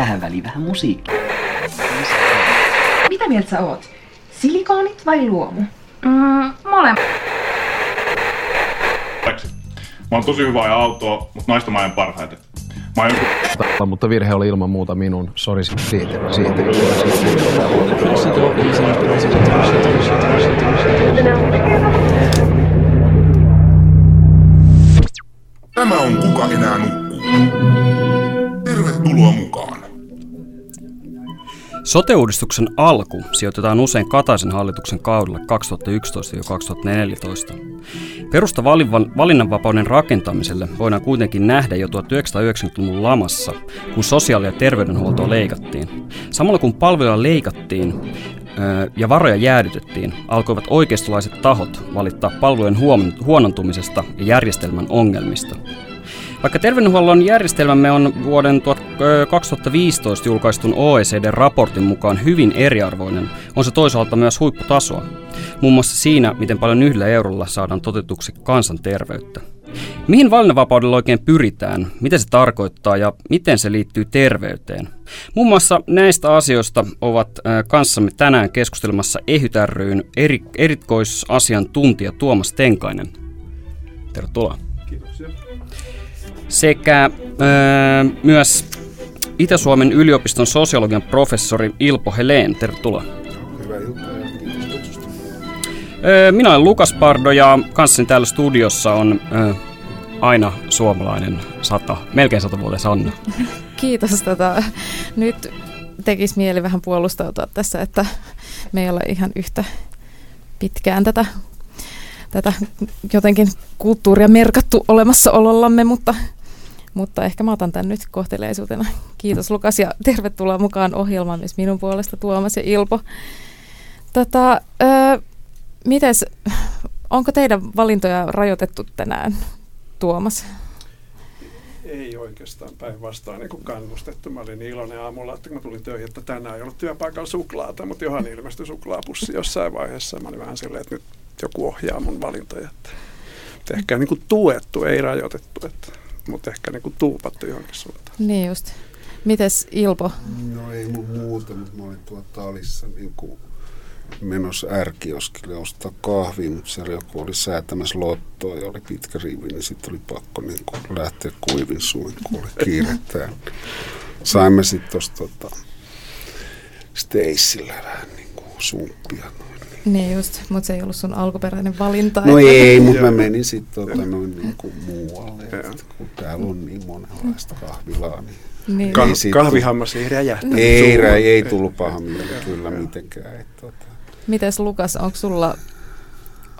Tähän väliin vähän musiikkia. Mitä mieltä sä oot? Silikoonit vai luomu? Mm, molemmat. Mä oon tosi hyvä ajaa autoa, mutta naista mä ajan parhaiten. Mä ajan joku... Mutta virhe oli ilman muuta minun. Sori siitä. siitä. Tämä on Kuka enää nukkuu. Tervetuloa mukaan. Sote-uudistuksen alku sijoitetaan usein Kataisen hallituksen kaudella 2011-2014. Perusta valinnanvapauden rakentamiselle voidaan kuitenkin nähdä jo 1990-luvun lamassa, kun sosiaali- ja terveydenhuoltoa leikattiin. Samalla kun palveluja leikattiin ja varoja jäädytettiin, alkoivat oikeistolaiset tahot valittaa palvelujen huonontumisesta ja järjestelmän ongelmista. Vaikka terveydenhuollon järjestelmämme on vuoden 2015 julkaistun OECD-raportin mukaan hyvin eriarvoinen, on se toisaalta myös huipputasoa. Muun muassa siinä, miten paljon yhdellä eurolla saadaan toteutuksi kansanterveyttä. Mihin valinnanvapaudella oikein pyritään, mitä se tarkoittaa ja miten se liittyy terveyteen? Muun muassa näistä asioista ovat kanssamme tänään keskustelemassa EHYT erikoisasiantuntija Tuomas Tenkainen. Tervetuloa. Sekä öö, myös Itä-Suomen yliopiston sosiologian professori Ilpo Heleen. Tervetuloa. Hyvää iltaa ja kiitos. Öö, minä olen Lukas Pardo ja kanssani täällä studiossa on öö, aina suomalainen sata, melkein satavuotias Anna. Kiitos. Tota, nyt tekisi mieli vähän puolustautua tässä, että me ei ole ihan yhtä pitkään tätä, tätä jotenkin kulttuuria merkattu olemassaolollamme, mutta, mutta ehkä mä otan tämän nyt kohteleisuutena. Kiitos Lukas ja tervetuloa mukaan ohjelmaan myös minun puolesta Tuomas ja Ilpo. Tota, ö, mites, onko teidän valintoja rajoitettu tänään, Tuomas? Ei oikeastaan päinvastoin niin kannustettu. Mä olin iloinen aamulla, että kun mä tulin töihin, että tänään ei ollut työpaikalla suklaata, mutta johan ilmestyi suklaapussi jossain vaiheessa. Mä olin vähän silleen, että nyt joku ohjaa mun valintoja. Että, ehkä niin kuin tuettu, ei rajoitettu, että, mutta ehkä niin kuin tuupattu johonkin suuntaan. Niin just. Mites Ilpo? No ei mun muuta, mutta mä olin tuolla Talissa niin kuin menossa ärkioskille ostaa kahvia, mutta siellä joku oli säätämässä lottoa ja oli pitkä rivi, niin sitten oli pakko niin kuin lähteä kuivin suin, kun oli kiirettään. Saimme sitten tuossa tota, Stacella vähän niin kuin sumppia. Noin. Niin just, mutta se ei ollut sun alkuperäinen valinta. No että- ei, mutta mä menin sitten tota, noin niin kuin muualle, että kun täällä on niin monenlaista kahvilaa, niin Niin. Kah- sit- kahvihammas ei räjähtänyt. ei, suuhun. ei, ei tullut paha mieli kyllä mitenkään. Että, tota, Mites Lukas, onko sulla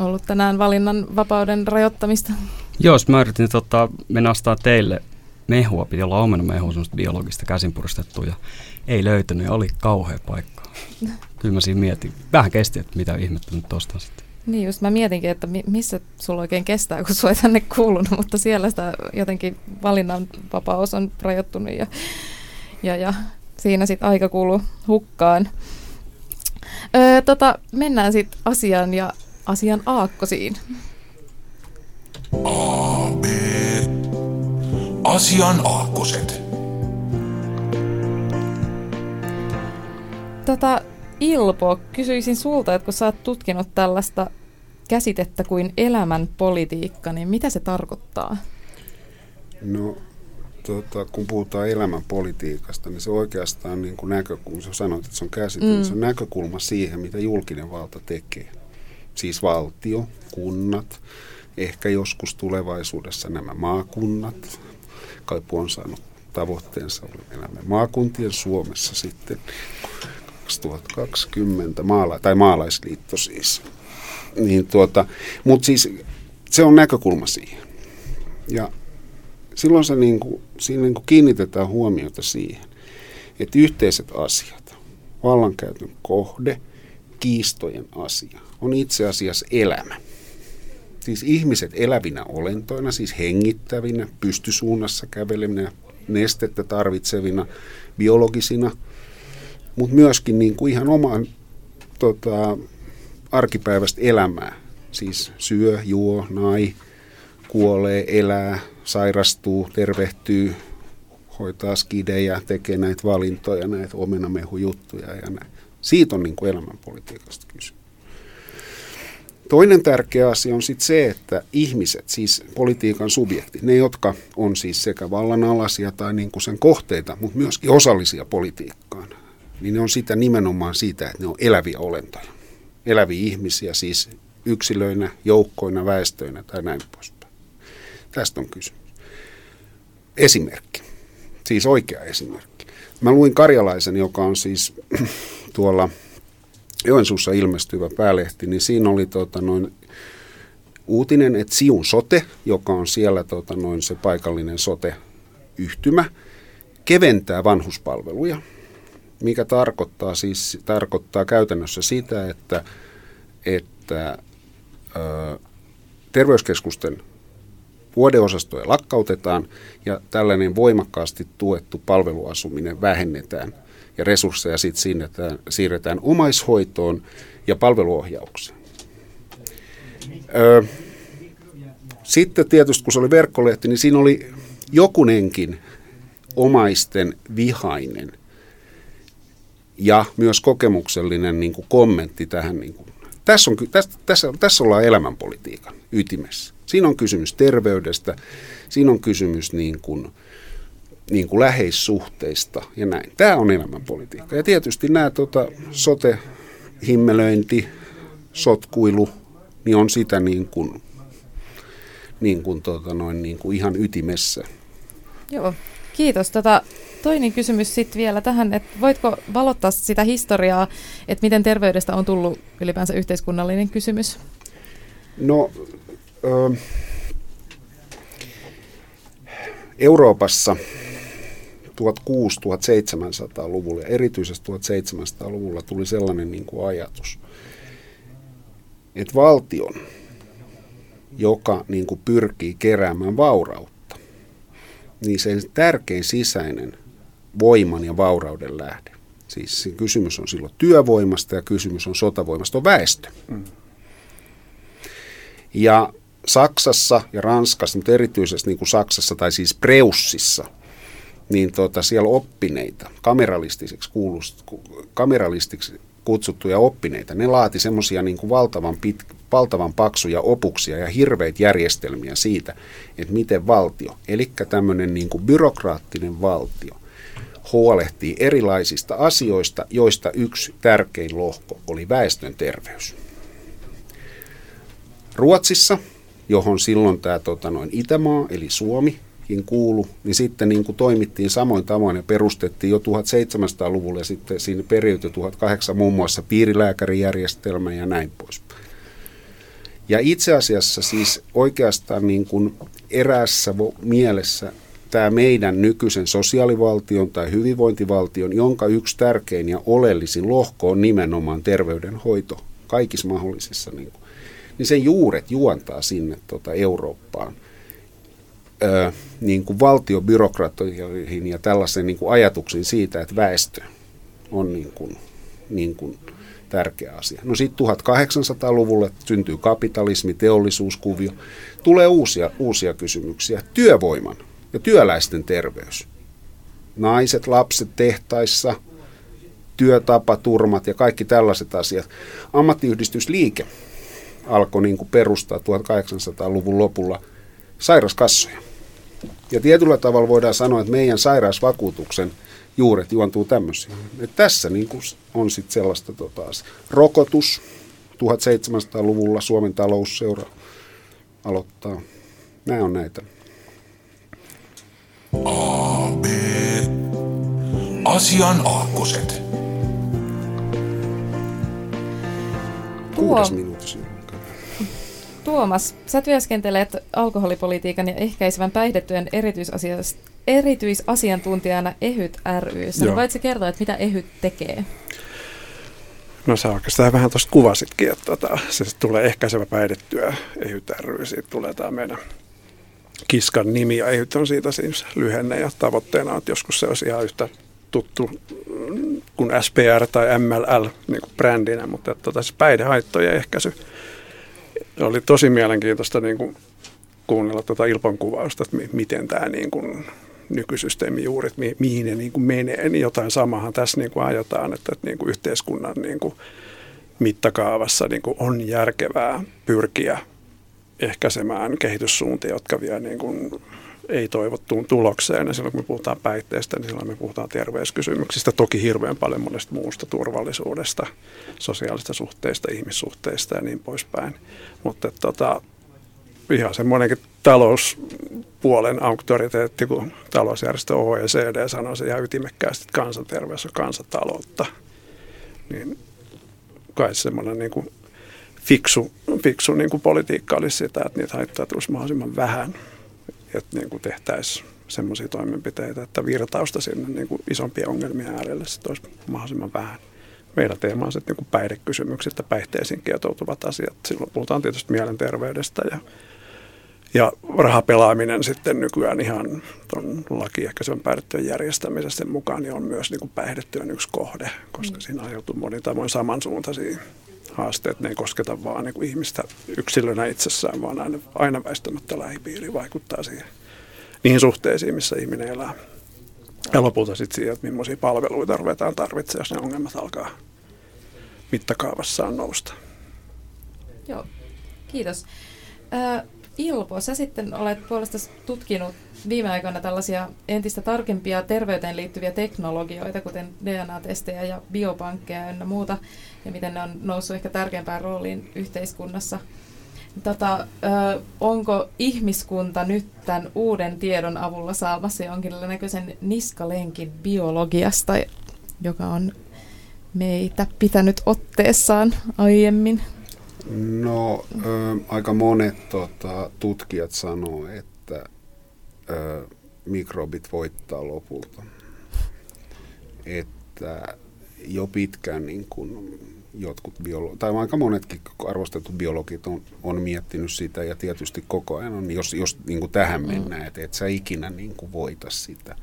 ollut tänään valinnan vapauden rajoittamista? Jos mä yritin tota, mennä astaa teille mehua, piti olla omenamehua, semmoista biologista käsinpuristettua ja ei löytänyt ja oli kauhea paikka. Kyllä mä siinä mietin. Vähän kesti, että mitä ihmettä nyt ostan sitten. Niin just, mä mietinkin, että mi- missä sulla oikein kestää, kun sua ei tänne kuulunut, mutta siellä sitä jotenkin valinnanvapaus on rajoittunut ja, ja, ja siinä sitten aika kuluu hukkaan. Öö, tota, mennään sitten asiaan ja asian aakkosiin. A, B, asian aakkoset. Tota, Ilpo, kysyisin sulta, että kun sä oot tutkinut tällaista käsitettä kuin elämän politiikka, niin mitä se tarkoittaa? No, tota, kun puhutaan elämän politiikasta, niin se oikeastaan niin kuin näkökulma, sä sanoit, että se on käsite, mm. se on näkökulma siihen, mitä julkinen valta tekee. Siis valtio, kunnat, ehkä joskus tulevaisuudessa nämä maakunnat. Kaipu on saanut tavoitteensa, elämme maakuntien Suomessa sitten 2020, maala- tai maalaisliitto siis. Niin tuota, Mutta siis se on näkökulma siihen. Ja silloin se niin kuin, siinä niin kuin kiinnitetään huomiota siihen, että yhteiset asiat, vallankäytön kohde, kiistojen asia, on itse asiassa elämä. Siis ihmiset elävinä olentoina, siis hengittävinä, pystysuunnassa kävelevinä, nestettä tarvitsevina, biologisina, mutta myöskin niin kuin ihan oman tota, arkipäiväistä elämää. Siis syö, juo, nai, kuolee, elää, sairastuu, tervehtyy, hoitaa skidejä, tekee näitä valintoja, näitä omenamehujuttuja ja näin. Siitä on niin kuin elämänpolitiikasta kysymys. Toinen tärkeä asia on sitten se, että ihmiset, siis politiikan subjektit, ne jotka on siis sekä vallanalaisia tai niin kuin sen kohteita, mutta myöskin osallisia politiikkaan, niin ne on sitä nimenomaan siitä, että ne on eläviä olentoja. Eläviä ihmisiä siis yksilöinä, joukkoina, väestöinä tai näin poispäin. Tästä on kysymys. Esimerkki, siis oikea esimerkki. Mä luin Karjalaisen, joka on siis tuolla Joensuussa ilmestyvä päälehti, niin siinä oli tota, noin uutinen, että Siun sote, joka on siellä tota, noin se paikallinen sote-yhtymä, keventää vanhuspalveluja, mikä tarkoittaa siis tarkoittaa käytännössä sitä, että, että ö, terveyskeskusten vuodeosastoja lakkautetaan ja tällainen voimakkaasti tuettu palveluasuminen vähennetään – ja resursseja sitten siirretään, siirretään omaishoitoon ja palveluohjaukseen. Öö, sitten tietysti kun se oli verkkolehti, niin siinä oli jokunenkin omaisten vihainen ja myös kokemuksellinen niin kuin kommentti tähän. Niin kuin, tässä, on, tässä, tässä, tässä ollaan elämänpolitiikan ytimessä. Siinä on kysymys terveydestä, siinä on kysymys niin kuin, niin kuin läheissuhteista ja näin. Tämä on elämänpolitiikka. Ja tietysti nämä tota, sote-himmelöinti, sotkuilu, niin on sitä niin kuin, niin kuin, tota noin, niin kuin ihan ytimessä. Joo, kiitos. Tota, toinen kysymys sitten vielä tähän, että voitko valottaa sitä historiaa, että miten terveydestä on tullut ylipäänsä yhteiskunnallinen kysymys? No, ö, Euroopassa 1600-1700-luvulla ja erityisesti 1700-luvulla tuli sellainen niin kuin ajatus, että valtion, joka niin kuin pyrkii keräämään vaurautta, niin sen tärkein sisäinen voiman ja vaurauden lähde, siis se kysymys on silloin työvoimasta ja kysymys on sotavoimasta, on väestö. Ja Saksassa ja Ranskassa, mutta erityisesti niin kuin Saksassa tai siis Preussissa – niin tota, siellä oppineita, kameralistisiksi, kuulust, kameralistiksi kutsuttuja oppineita, ne laati semmoisia niin valtavan, pit, valtavan paksuja opuksia ja hirveitä järjestelmiä siitä, että miten valtio, eli tämmöinen niin kuin byrokraattinen valtio, huolehtii erilaisista asioista, joista yksi tärkein lohko oli väestön terveys. Ruotsissa, johon silloin tämä tota, noin Itämaa eli Suomi kuulu, niin sitten niin kuin toimittiin samoin tavoin ja perustettiin jo 1700-luvulla ja sitten siinä periytyi 1008 muun muassa piirilääkärijärjestelmä ja näin pois. Ja itse asiassa siis oikeastaan niin kuin eräässä mielessä tämä meidän nykyisen sosiaalivaltion tai hyvinvointivaltion, jonka yksi tärkein ja oleellisin lohko on nimenomaan terveydenhoito kaikissa mahdollisissa, niin, kuin, niin sen juuret juontaa sinne tuota Eurooppaan – niin kuin valtiobyrokratioihin ja tällaisen niin kuin ajatuksiin siitä, että väestö on niin kuin, niin kuin tärkeä asia. No sitten 1800-luvulle syntyy kapitalismi, teollisuuskuvio. Tulee uusia, uusia kysymyksiä. Työvoiman ja työläisten terveys. Naiset, lapset tehtaissa, työtapaturmat ja kaikki tällaiset asiat. Ammattiyhdistysliike alkoi niin kuin perustaa 1800-luvun lopulla sairaskassoja. Ja tietyllä tavalla voidaan sanoa, että meidän sairausvakuutuksen juuret juontuu tämmöisiin. Et tässä niin kuin on sitten sellaista tota, rokotus. 1700-luvulla Suomen talousseura aloittaa. Nämä on näitä. A, B. Asian aakkoset. Kuudes minuutissa. Tuomas, sä työskentelet alkoholipolitiikan ja ehkäisevän päihdetyön erityisasiantuntijana EHYT ryssä. Niin voitko kertoa, että mitä EHYT tekee? No sä oikeastaan vähän tuosta kuvasitkin, että tota, se tulee ehkäisevä päihdetyö EHYT ry, siitä tulee tämä meidän Kiskan nimi ja EHYT on siitä siis lyhenne ja tavoitteena on, että joskus se olisi ihan yhtä tuttu kuin SPR tai MLL niin kuin brändinä, mutta että tota, siis päihdehaittojen ehkäisy oli tosi mielenkiintoista niin kuin kuunnella tuota Ilpon kuvausta, että miten tämä niin kuin nykysysteemin juuret, mi, mihin ne niin kuin menee, niin jotain samahan tässä niin kuin ajetaan, että, että niin kuin yhteiskunnan niin kuin mittakaavassa niin kuin on järkevää pyrkiä ehkäisemään kehityssuuntia, jotka vie niin kuin ei-toivottuun tulokseen. Ja silloin kun me puhutaan päihteistä, niin silloin me puhutaan terveyskysymyksistä, toki hirveän paljon monesta muusta turvallisuudesta, sosiaalista suhteista, ihmissuhteista ja niin poispäin. Mutta tota, ihan semmoinenkin talouspuolen auktoriteetti, kun talousjärjestö OECD sanoi se ihan ytimekkäästi, että kansanterveys on kansantaloutta. Niin kai semmoinen niin kuin fiksu, fiksu niin kuin politiikka olisi sitä, että niitä haittoja tulisi mahdollisimman vähän – että niin kuin tehtäisiin semmoisia toimenpiteitä, että virtausta sinne niin kuin isompia ongelmia äärelle sitten olisi mahdollisimman vähän. Meillä teema on sitten niin päihdekysymykset ja päihteisiin kietoutuvat asiat. Silloin puhutaan tietysti mielenterveydestä ja, ja rahapelaaminen sitten nykyään ihan tuon laki ehkä sen päätettyjen järjestämisessä sen mukaan niin on myös niin kuin päihdetyön yksi kohde, koska mm. siinä aiheutuu monin tavoin samansuuntaisia haasteet, ne ei kosketa vaan niin kuin ihmistä yksilönä itsessään, vaan aina, aina väistämättä lähipiiri vaikuttaa siihen, niihin suhteisiin, missä ihminen elää. Ja lopulta sitten siihen, että millaisia palveluita ruvetaan tarvitsemaan, jos ne ongelmat alkaa mittakaavassaan nousta. Joo, kiitos. Äh, Ilpo, sä sitten olet puolesta tutkinut viime aikoina tällaisia entistä tarkempia terveyteen liittyviä teknologioita, kuten DNA-testejä ja biopankkeja ynnä muuta, ja miten ne on noussut ehkä tärkeämpään rooliin yhteiskunnassa. Tota, ö, onko ihmiskunta nyt tämän uuden tiedon avulla saamassa jonkinlaisen niskalenkin biologiasta, joka on meitä pitänyt otteessaan aiemmin? No, ö, aika monet tota, tutkijat sanoo, että ö, mikrobit voittaa lopulta. Että jo pitkään niin kun jotkut biolo- tai aika monetkin arvostetut biologit on, on miettinyt sitä ja tietysti koko ajan on, jos, jos niin kuin tähän mm. mennään, että et sä ikinä niin kuin voita sitä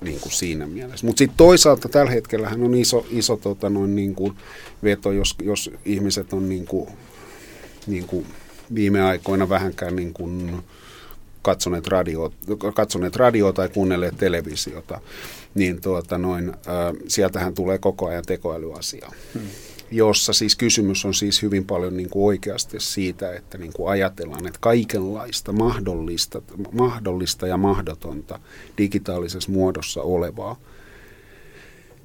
niin kuin siinä mielessä. Mutta sitten toisaalta tällä hetkellä on iso, iso tota noin, niin kuin veto, jos, jos ihmiset on niin kuin, niin kuin viime aikoina vähänkään niin kuin katsoneet, radio, katsoneet radioa tai kuunnelleet televisiota, niin tuota noin, äh, sieltähän tulee koko ajan tekoälyasia. Hmm jossa siis kysymys on siis hyvin paljon niin kuin oikeasti siitä, että niin kuin ajatellaan, että kaikenlaista mahdollista, mahdollista ja mahdotonta digitaalisessa muodossa olevaa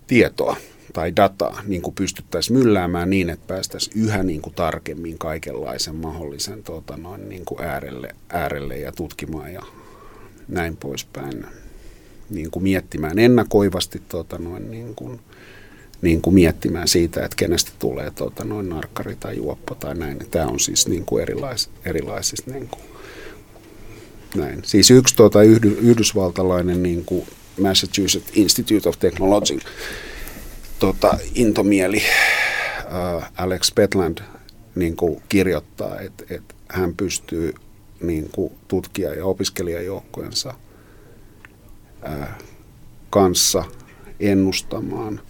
tietoa tai dataa niin kuin pystyttäisiin mylläämään niin, että päästäisiin yhä niin kuin tarkemmin kaikenlaisen mahdollisen tuota, noin, niin kuin äärelle, äärelle ja tutkimaan ja näin poispäin. Niin kuin miettimään ennakoivasti tuota, noin, niin kuin, niin kuin miettimään siitä, että kenestä tulee tuota, noin narkkari tai juoppo tai näin. Tämä on siis niin kuin erilais, erilaisista niin kuin, näin. Siis yksi tuota, yhdy, yhdysvaltalainen niin kuin Massachusetts Institute of Technology tota, intomieli äh, Alex Petland niin kuin kirjoittaa, että, että hän pystyy niin kuin tutkija- ja opiskelijajoukkojensa äh, kanssa ennustamaan –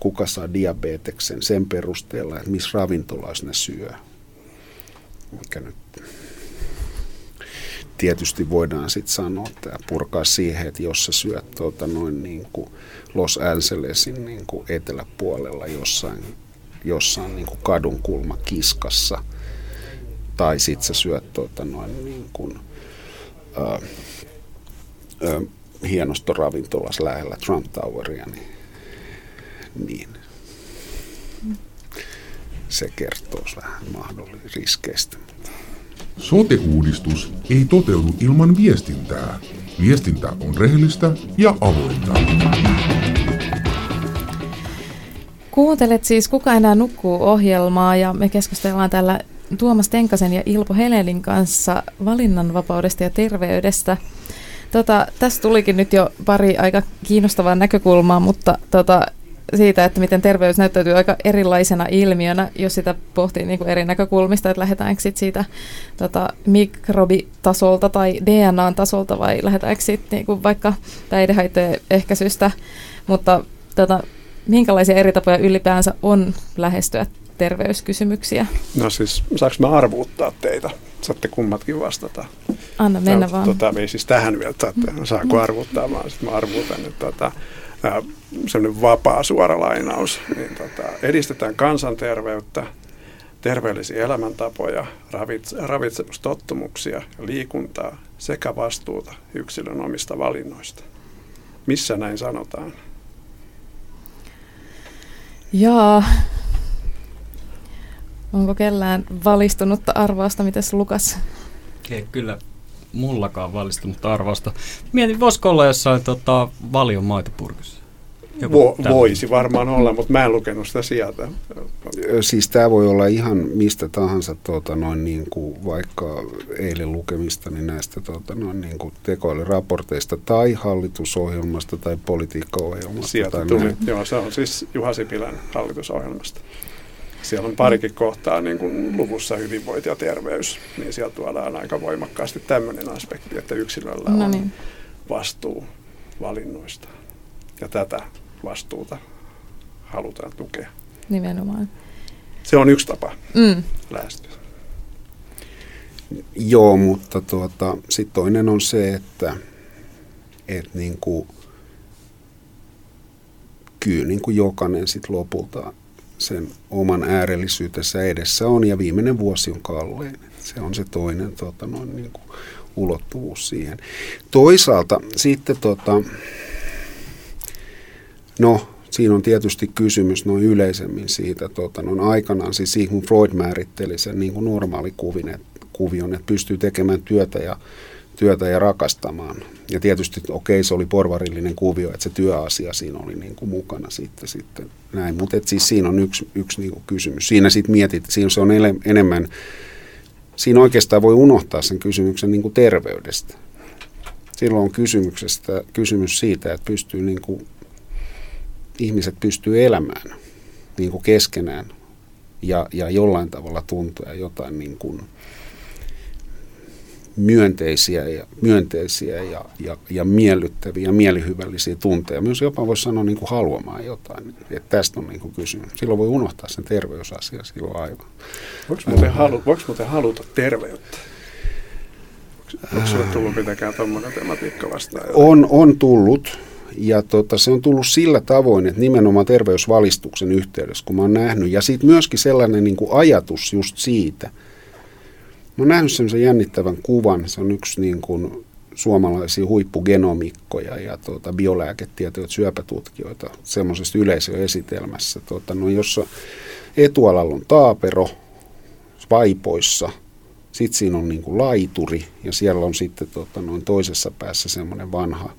kuka saa diabeteksen sen perusteella, että missä ravintolassa ne syö. Mikä nyt tietysti voidaan sitten sanoa että purkaa siihen, että jos sä syöt tuota noin niin kuin Los Angelesin niin kuin eteläpuolella jossain, jossain niin kuin kadun kulma kiskassa, tai sitten sä syöt tuota noin niin kuin, ää, ää, hienostoravintolas lähellä Trump Toweria, niin niin se kertoo vähän mahdollisista riskeistä. Sote-uudistus ei toteudu ilman viestintää. Viestintä on rehellistä ja avointa. Kuuntelet siis Kuka enää nukkuu ohjelmaa ja me keskustellaan täällä Tuomas Tenkasen ja Ilpo Helelin kanssa valinnanvapaudesta ja terveydestä. Tota, tässä tulikin nyt jo pari aika kiinnostavaa näkökulmaa, mutta tota, siitä, että miten terveys näyttäytyy aika erilaisena ilmiönä, jos sitä pohtii niin kuin eri näkökulmista, että lähdetäänkö sit siitä tota, mikrobitasolta tai DNA-tasolta vai lähdetäänkö sitten niin kuin vaikka päihdehaittojen ehkäisystä, mutta tota, minkälaisia eri tapoja ylipäänsä on lähestyä terveyskysymyksiä? No siis, saanko mä arvuuttaa teitä? Saatte kummatkin vastata. Anna mennä no, vaan. Tota, ei siis tähän vielä, että saako arvuuttaa, vaan sitten mä arvuutan, että tota, semmoinen vapaa suora lainaus, niin tota, edistetään kansanterveyttä, terveellisiä elämäntapoja, ravitsemustottumuksia ja liikuntaa sekä vastuuta yksilön omista valinnoista. Missä näin sanotaan? Jaa. Onko kellään valistunutta arvausta, miten Lukas? Ei kyllä mullakaan valistunutta arvausta. Mietin, voisiko olla jossain tota, valion maitopurkissa? Vo, voisi varmaan olla, mutta mä en lukenut sitä sieltä. Siis tämä voi olla ihan mistä tahansa, tuota, noin niin kuin vaikka eilen lukemista niin näistä tuota, noin niin kuin tekoälyraporteista tai hallitusohjelmasta tai politiikkaohjelmasta. Sieltä tai tuli, näin. joo, se on siis Juha Sipilän hallitusohjelmasta. Siellä on parikin kohtaa niin kuin luvussa hyvinvointi ja terveys, niin sieltä tuodaan aika voimakkaasti tämmöinen aspekti, että yksilöllä no niin. on vastuu valinnoista. Ja tätä vastuuta halutaan tukea. Nimenomaan. Se on yksi tapa mm. lähestyä. Joo, mutta tuota, sitten toinen on se, että et niin kuin, kyllä niin kuin jokainen sit lopulta sen oman äärellisyytensä edessä on ja viimeinen vuosi on kallein. Se on se toinen tuota, noin niin kuin, ulottuvuus siihen. Toisaalta sitten tota, No, siinä on tietysti kysymys noin yleisemmin siitä, tota, noin aikanaan siis Sigmund Freud määritteli sen niin kuin normaalikuvion, kuvion, että pystyy tekemään työtä ja, työtä ja rakastamaan. Ja tietysti okei, se oli porvarillinen kuvio, että se työasia siinä oli niin kuin mukana sitten, sitten näin. Mutta siis siinä on yksi, yksi niin kuin kysymys. Siinä sitten mietit, siinä se on ele, enemmän, siinä oikeastaan voi unohtaa sen kysymyksen niin kuin terveydestä. Silloin on kysymyksestä, kysymys siitä, että pystyy niin kuin ihmiset pystyy elämään niin kuin keskenään ja, ja jollain tavalla tuntea jotain niin kuin myönteisiä ja, myönteisiä ja, ja, ja miellyttäviä ja mielihyvällisiä tunteja. Myös jopa voisi sanoa niin kuin haluamaan jotain. Että tästä on niin kuin kysymys. Silloin voi unohtaa sen terveysasia silloin aivan. Voiko muuten, halu, voiko muuten haluta terveyttä? Onko sinulle tullut mitenkään tuommoinen tematiikka vastaan? On, on tullut ja tota, se on tullut sillä tavoin, että nimenomaan terveysvalistuksen yhteydessä, kun mä oon nähnyt, ja sitten myöskin sellainen niin kuin ajatus just siitä. Mä oon nähnyt sellaisen jännittävän kuvan, se on yksi niin kuin suomalaisia huippugenomikkoja ja tuota, biolääketieteilijöitä, syöpätutkijoita semmoisessa yleisöesitelmässä, tuota, no, jossa etualalla on taapero vaipoissa, sitten siinä on niin kuin laituri ja siellä on sitten tuota, noin toisessa päässä semmoinen vanha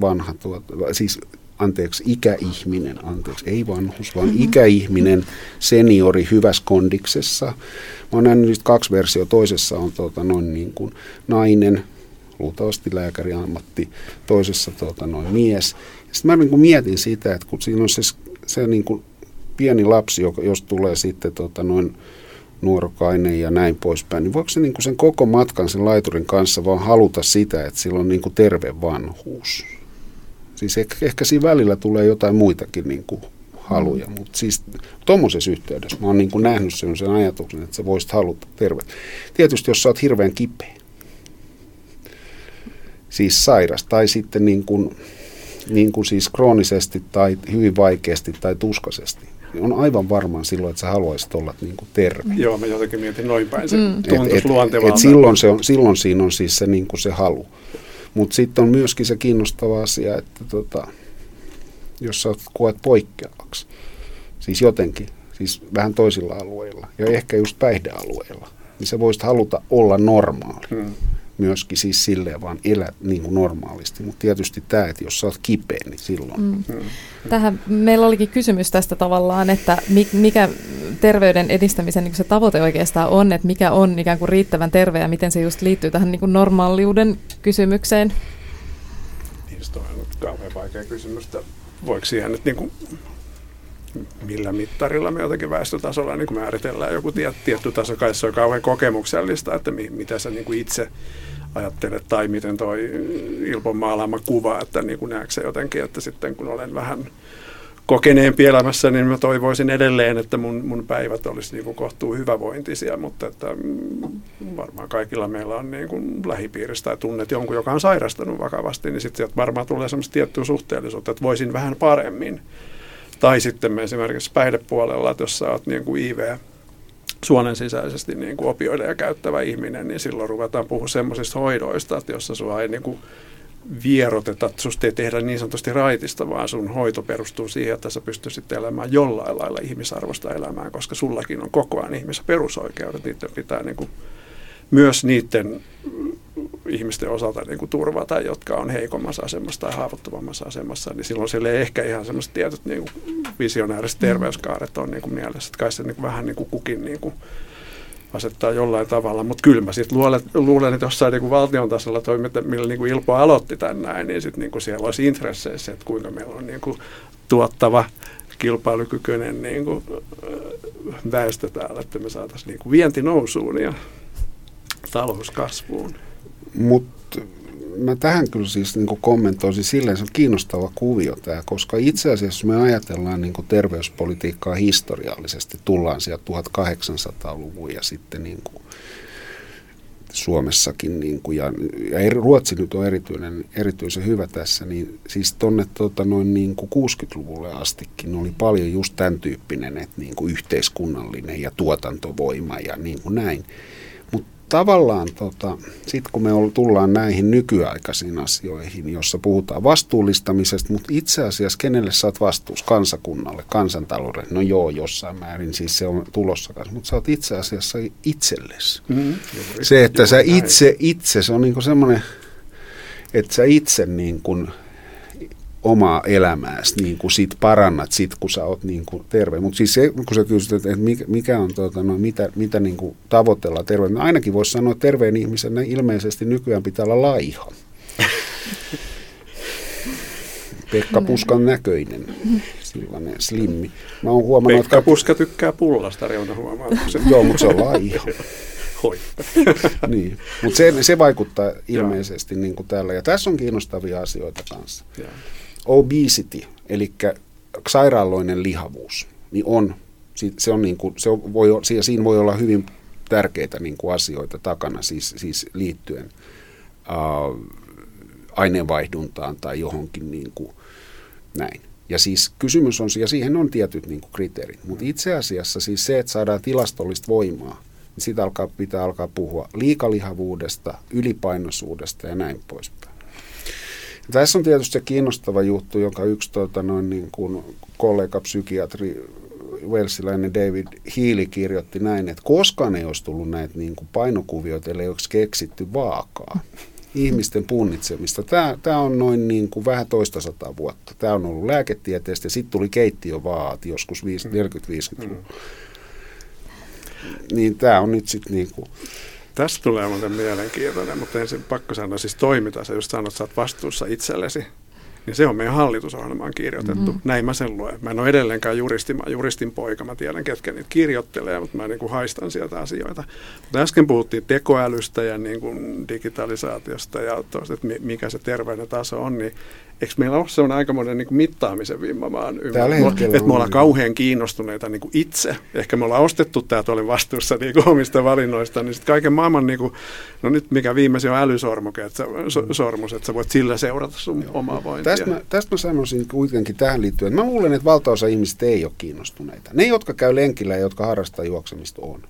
vanha, tuota, siis anteeksi, ikäihminen, anteeksi, ei vanhus, vaan mm-hmm. ikäihminen, seniori hyvässä kondiksessa. Mä oon nähnyt niistä kaksi versiota. Toisessa on tuota, noin niin kuin nainen, luultavasti lääkäriammatti, toisessa tuota, noin mies. Sitten mä niin kuin mietin sitä, että kun siinä on se, se niin kuin pieni lapsi, joka, jos tulee sitten tuota, noin nuorokainen ja näin poispäin, niin voiko se niin kuin sen koko matkan sen laiturin kanssa vaan haluta sitä, että sillä on niin kuin terve vanhuus? Siis ehkä, ehkä siinä välillä tulee jotain muitakin niin kuin haluja, mm. mutta siis tuommoisessa yhteydessä mä oon niin kuin nähnyt sen, sen ajatuksen, että sä voisit haluta terve. Tietysti jos sä oot hirveän kipeä, siis sairas, tai sitten niin kuin, niin kuin siis kroonisesti tai hyvin vaikeasti tai tuskaisesti, niin on aivan varmaan silloin, että sä haluaisit olla niin kuin terve. Joo, mä jotenkin mietin noin päin. Se mm. et, et, et silloin, se on, silloin siinä on siis se, niin kuin se halu. Mutta sitten on myöskin se kiinnostava asia, että tota, jos sä koet poikkeavaksi, siis jotenkin, siis vähän toisilla alueilla ja ehkä just päihdealueilla, niin sä voisit haluta olla normaali. Hmm myöskin siis silleen vaan elä niin kuin normaalisti. Mutta tietysti tämä, että jos sä oot kipeä, niin silloin. Mm. Mm. Tähän meillä olikin kysymys tästä tavallaan, että mikä terveyden edistämisen niin se tavoite oikeastaan on, että mikä on ikään kuin riittävän terve ja miten se just liittyy tähän niin kuin normaaliuden kysymykseen. Niin, se on kauhean vaikea kysymys. Voiko siihen nyt niin kuin millä mittarilla me jotenkin väestötasolla niin määritellään joku tietty taso, kai se on kauhean kokemuksellista, että mi, mitä sä niin kuin itse ajattelet tai miten toi Ilpon maalaama kuva, että niin kuin se jotenkin, että sitten kun olen vähän kokeneempi elämässä, niin mä toivoisin edelleen, että mun, mun päivät olisi niin kuin kohtuu hyvävointisia, mutta että mm, varmaan kaikilla meillä on niin kuin lähipiirissä tai tunnet jonkun, joka on sairastunut vakavasti, niin sitten varmaan tulee semmoista tiettyä suhteellisuutta, että voisin vähän paremmin. Tai sitten me esimerkiksi päihdepuolella, että jos sä oot niin kuin IV suonen sisäisesti niin kuin opioideja käyttävä ihminen, niin silloin ruvetaan puhua semmoisista hoidoista, että jossa sua ei niin kuin vieroteta, susta ei tehdä niin sanotusti raitista, vaan sun hoito perustuu siihen, että sä pystyisit elämään jollain lailla ihmisarvosta elämään, koska sullakin on koko ajan ihmisen perusoikeudet, niiden pitää niin kuin myös niiden ihmisten osalta niin kuin turvata, jotka on heikommassa asemassa tai haavoittuvammassa asemassa, niin silloin siellä ei ehkä ihan semmoiset tietyt niin kuin visionääriset terveyskaaret on niin kuin mielessä, että kai se niin kuin vähän niin kuin kukin niin kuin asettaa jollain tavalla, mutta kyllä mä sitten luulen, luulen, että jossain niin kuin valtion tasolla toiminta, millä niin kuin Ilpo aloitti tän näin, niin sitten niin kuin siellä olisi intresseissä, että kuinka meillä on niin kuin tuottava, kilpailukykyinen niin kuin, väestö täällä, että me saataisiin niin kuin vienti nousuun ja talouskasvuun. Mutta mä tähän kyllä siis niin kommentoisin silleen, se on kiinnostava kuvio tämä, koska itse asiassa me ajatellaan niin terveyspolitiikkaa historiallisesti, tullaan sieltä 1800-luvun ja sitten niin Suomessakin, niin kuin, ja, ja Ruotsi nyt on erityinen, erityisen hyvä tässä, niin siis tuonne tota, noin niin kuin 60-luvulle astikin oli paljon just tämän tyyppinen, että niin kuin yhteiskunnallinen ja tuotantovoima ja niin kuin näin tavallaan tota, sitten kun me tullaan näihin nykyaikaisiin asioihin, jossa puhutaan vastuullistamisesta, mutta itse asiassa kenelle sä oot vastuus? Kansakunnalle, kansantaloudelle? No joo, jossain määrin siis se on tulossa kanssa, mutta sä oot itse asiassa itsellesi. Mm-hmm. Se, että sä itse, itse, se on niinku semmoinen, että sä itse niin kuin omaa elämääsi niin kuin sit parannat sit, kun sä oot niin kuin terve. Mutta siis se, kun sä kysyt, että mikä, mikä on, tuota, no, mitä, mitä niin kuin tavoitellaan terveen, niin ainakin voisi sanoa, että terveen ihmisen ilmeisesti nykyään pitää olla laiha. Pekka Puskan näköinen, sellainen slimmi. Mä oon huomannut, Pekka että... Puska tykkää pullasta, reuna huomautuksen. Joo, mutta se on laiha. niin. Mutta se, se vaikuttaa ilmeisesti niin kuin täällä. Ja tässä on kiinnostavia asioita kanssa. Ja obesity, eli sairaaloinen lihavuus, niin on, se on niin kuin, se voi, siinä voi olla hyvin tärkeitä niin kuin asioita takana, siis, siis liittyen uh, aineenvaihduntaan tai johonkin niin kuin, näin. Ja siis kysymys on, ja siihen on tietyt niin kuin kriteerit, mutta itse asiassa siis se, että saadaan tilastollista voimaa, niin siitä alkaa, pitää alkaa puhua liikalihavuudesta, ylipainoisuudesta ja näin poispäin. Tässä on tietysti se kiinnostava juttu, jonka yksi tuota, noin, niin kuin kollega psykiatri Welsiläinen David Healy kirjoitti näin, että koskaan ei olisi tullut näitä niin kuin painokuvioita, ellei olisi keksitty vaakaa ihmisten punnitsemista. Tämä, tämä on noin niin kuin vähän toista sataa vuotta. Tämä on ollut lääketieteestä ja sitten tuli keittiövaat joskus 40-50-luvulla. Mm. Niin tämä on nyt sitten niin kuin Tästä tulee muuten mielenkiintoinen, mutta ensin pakko sanoa siis toiminta. Sä just sanoit, että sä oot vastuussa itsellesi niin se on meidän hallitusohjelmaan kirjoitettu. Mm-hmm. Näin mä sen luen. Mä en ole edelleenkään juristi, mä juristin poika, mä tiedän ketkä niitä kirjoittelee, mutta mä niin kuin haistan sieltä asioita. Mutta äsken puhuttiin tekoälystä ja niin kuin digitalisaatiosta ja toista, että mikä se terveyden taso on, niin eikö meillä ole sellainen aikamoinen niin mittaamisen vimma vaan että me ollaan kauhean kiinnostuneita niin kuin itse. Ehkä me ollaan ostettu tämä, että olin vastuussa niin kuin omista valinnoista, niin sitten kaiken maailman, niin kuin, no nyt mikä viimeisin on älysormus, että, sä, sormus, että sä voit sillä seurata sun Joo. omaa vointia. Tästä mä, tästä mä sanoisin kuitenkin tähän liittyen, että mä luulen, että valtaosa ihmisistä ei ole kiinnostuneita. Ne, jotka käy lenkillä ja jotka harrastaa juoksemista, on.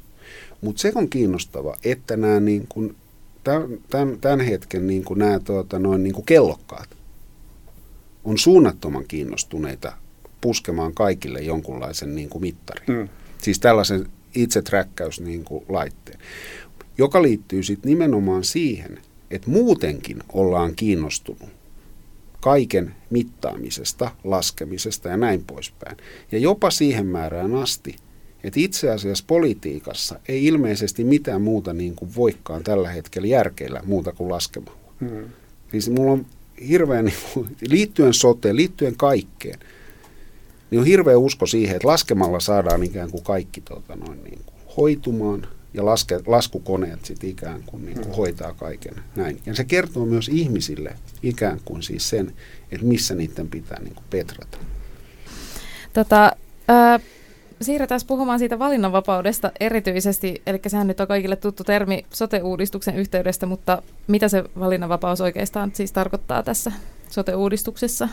Mutta se on kiinnostava, että nämä niin kuin, tämän, tämän hetken niin kuin nämä tuota, noin niin kuin kellokkaat, on suunnattoman kiinnostuneita puskemaan kaikille jonkunlaisen niin kuin mittarin. Mm. Siis tällaisen itseträkkäys niin kuin laitteen, joka liittyy sitten nimenomaan siihen, että muutenkin ollaan kiinnostunut kaiken mittaamisesta, laskemisesta ja näin poispäin. Ja jopa siihen määrään asti, että itse asiassa politiikassa ei ilmeisesti mitään muuta niin kuin voikkaan tällä hetkellä järkeillä muuta kuin laskemalla. Hmm. Siis mulla on hirveän, niin liittyen soteen, liittyen kaikkeen, niin on hirveä usko siihen, että laskemalla saadaan ikään kuin kaikki tota, noin, niin kuin, hoitumaan ja laske, laskukoneet sitten ikään kuin, niin kuin mm. hoitaa kaiken näin. Ja se kertoo myös ihmisille ikään kuin siis sen, että missä niiden pitää niin kuin petrata. Tota, ää, siirretään puhumaan siitä valinnanvapaudesta erityisesti, eli sehän nyt on kaikille tuttu termi sote-uudistuksen yhteydestä, mutta mitä se valinnanvapaus oikeastaan siis tarkoittaa tässä sote-uudistuksessa?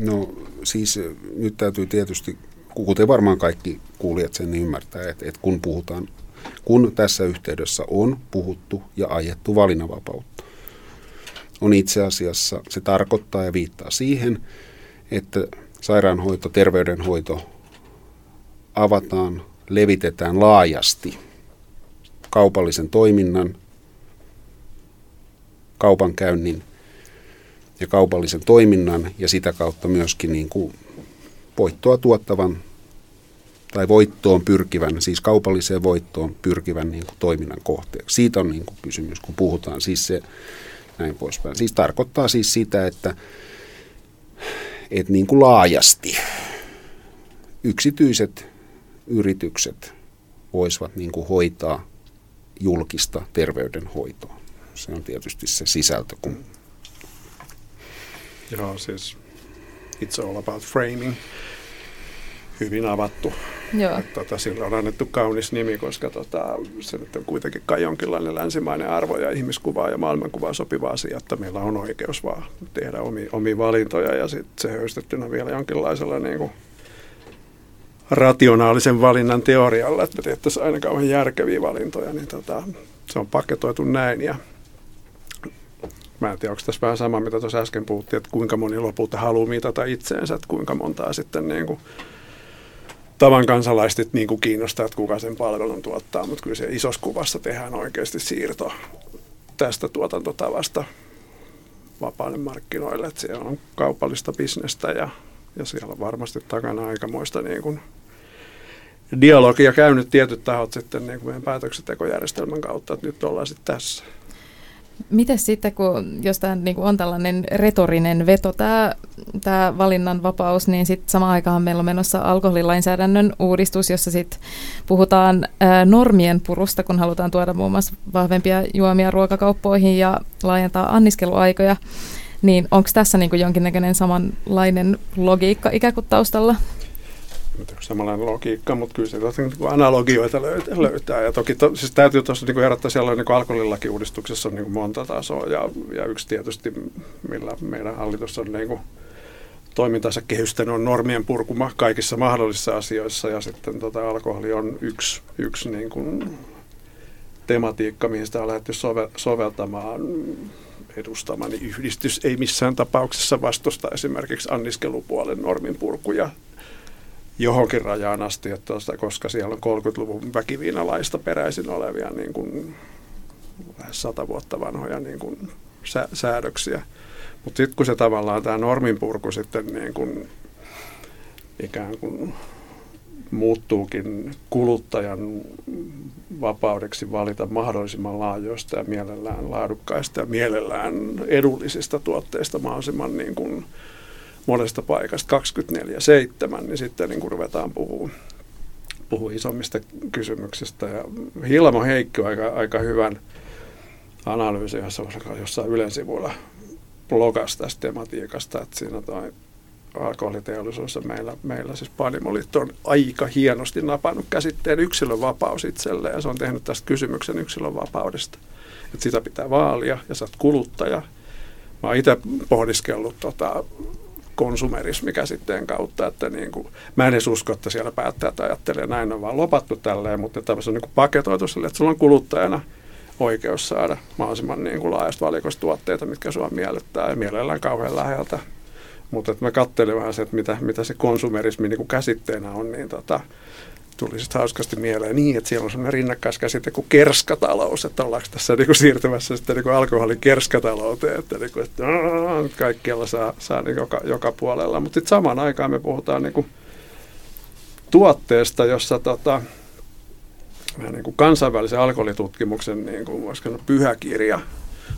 No siis nyt täytyy tietysti, kuten varmaan kaikki kuulijat sen ymmärtää, että, että kun puhutaan, kun tässä yhteydessä on puhuttu ja ajettu valinnanvapautta, on itse asiassa, se tarkoittaa ja viittaa siihen, että sairaanhoito, terveydenhoito avataan, levitetään laajasti kaupallisen toiminnan, kaupankäynnin ja kaupallisen toiminnan ja sitä kautta myöskin niin kuin voittoa tuottavan tai voittoon pyrkivän, siis kaupalliseen voittoon pyrkivän niin kuin toiminnan kohteeksi. Siitä on niin kuin kysymys, kun puhutaan siis se näin poispäin. Siis tarkoittaa siis sitä, että, että niin kuin laajasti yksityiset yritykset voisivat niin kuin hoitaa julkista terveydenhoitoa. Se on tietysti se sisältö. Kun... Joo, siis it's all about framing. Hyvin avattu. Joo. Että, tota, sillä on annettu kaunis nimi, koska tota, se nyt on kuitenkin kai jonkinlainen länsimainen arvo ja ihmiskuva ja maailmankuva sopiva asia, että meillä on oikeus vaan tehdä omia, omia valintoja ja sitten se höystettynä vielä jonkinlaisella niin kuin rationaalisen valinnan teorialla, että me tehtäisiin aina kauhean järkeviä valintoja, niin tota, se on paketoitu näin. Ja mä en tiedä, onko tässä vähän sama, mitä tuossa äsken puhuttiin, että kuinka moni lopulta haluaa mitata itseensä, että kuinka montaa sitten niin kuin tavan kansalaiset niin kuin kiinnostaa, että kuka sen palvelun tuottaa, mutta kyllä se isossa kuvassa tehdään oikeasti siirto tästä tuotantotavasta vapaalle markkinoille, että siellä on kaupallista bisnestä ja, ja siellä on varmasti takana aikamoista niin kuin dialogia käynyt tietyt tahot sitten niin kuin meidän päätöksentekojärjestelmän kautta, että nyt ollaan sitten tässä. Miten sitten, kun, jos tämä niin on tällainen retorinen veto, tämä, tämä valinnanvapaus, niin sitten samaan aikaan meillä on menossa alkoholilainsäädännön uudistus, jossa sitten puhutaan ää, normien purusta, kun halutaan tuoda muun muassa vahvempia juomia ruokakauppoihin ja laajentaa anniskeluaikoja. Niin onko tässä niin kuin jonkinnäköinen samanlainen logiikka ikään kuin taustalla? Samanlainen logiikka, mutta kyllä se niin analogioita löytää. löytää. Ja toki to, siis täytyy tuossa niin herättää siellä niin alkoholilakiuudistuksessa on niin monta tasoa ja, ja yksi tietysti, millä meidän hallitus on niin kuin, toimintansa kehysten on normien purkuma kaikissa mahdollisissa asioissa ja sitten tota, alkoholi on yksi, yksi niin kuin, tematiikka, mihin sitä on lähdetty sove, soveltamaan edustamani yhdistys ei missään tapauksessa vastusta esimerkiksi anniskelupuolen normin purkuja johonkin rajaan asti, että koska siellä on 30-luvun väkiviinalaista peräisin olevia niin kuin, lähes sata vuotta vanhoja niin kuin, sä, säädöksiä. Mutta sitten kun se tavallaan tämä norminpurku sitten niin kuin, ikään kuin muuttuukin kuluttajan vapaudeksi valita mahdollisimman laajoista ja mielellään laadukkaista ja mielellään edullisista tuotteista mahdollisimman niin kuin, monesta paikasta 24-7, niin sitten niin ruvetaan puhumaan puhuu isommista kysymyksistä. Ja Hilmo Heikki on aika, aika hyvän analyysin jossain Ylen sivuilla blogas tästä tematiikasta, että siinä toi alkoholiteollisuus meillä, meillä siis Panimoliitto on aika hienosti napannut käsitteen yksilönvapaus itselleen ja se on tehnyt tästä kysymyksen yksilönvapaudesta. Että sitä pitää vaalia ja sä oot kuluttaja. Mä oon itse pohdiskellut tota, konsumerismikäsitteen kautta, että niin kuin, mä en edes usko, että siellä päättäjät ajattelee näin on vaan lopattu tälleen, mutta on niin kuin paketoitu sille, että sulla on kuluttajana oikeus saada mahdollisimman niin kuin laajasta valikoista tuotteita, mitkä sua miellyttää ja mielellään kauhean läheltä. Mutta että mä katselin vähän se, että mitä, mitä se konsumerismi niin kuin käsitteenä on, niin tota, tuli sitten hauskasti mieleen. Niin, että siellä on sellainen rinnakkaiskäsite kuin kerskatalous, että ollaanko tässä niin kuin siirtymässä sitten niin kuin alkoholin kerskatalouteen, että, niin kuin, että kaikkialla saa, saa niin joka, joka puolella, mutta sitten samaan aikaan me puhutaan niin tuotteesta, jossa tota, niin kuin kansainvälisen alkoholitutkimuksen niin sanoa, pyhäkirja,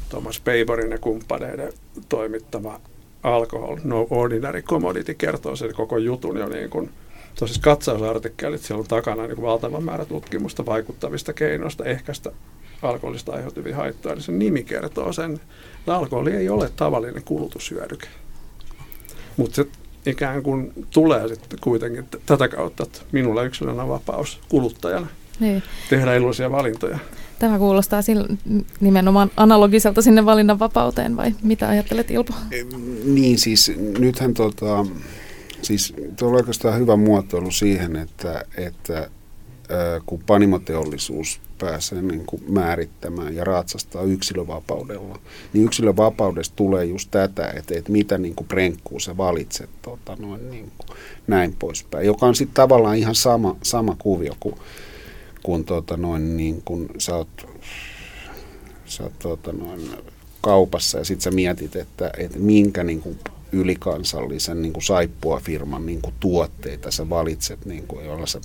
Thomas Paperin ja kumppaneiden toimittama Alcohol No Ordinary Commodity kertoo sen koko jutun jo niin tosiaan katsausartikkelit, siellä on takana niin kuin valtavan määrä tutkimusta vaikuttavista keinoista ehkäistä alkoholista aiheutuvia haittoja, niin sen nimi kertoo sen, että alkoholi ei ole tavallinen kulutushyödyke. Mutta ikään kuin tulee sitten kuitenkin tätä kautta, että minulla yksilönä on vapaus kuluttajana niin. tehdä iloisia valintoja. Tämä kuulostaa sillä, nimenomaan analogiselta sinne valinnanvapauteen vai mitä ajattelet Ilpo? Niin siis nythän tota, siis tuo on oikeastaan hyvä muotoilu siihen, että, että kun panimoteollisuus pääsee niin kuin määrittämään ja ratsastaa yksilövapaudella, niin yksilövapaudesta tulee just tätä, että, että mitä niin kuin prenkkuu sä valitset tota, noin, niin kuin, näin poispäin, joka on sitten tavallaan ihan sama, sama kuvio kuin, kun tota, noin, niin kuin sä oot, sä oot tota, noin, kaupassa ja sitten sä mietit, että, että minkä niin kuin, ylikansallisen niin kuin saippua-firman niin kuin tuotteita sä valitset, niin kuin, joilla sä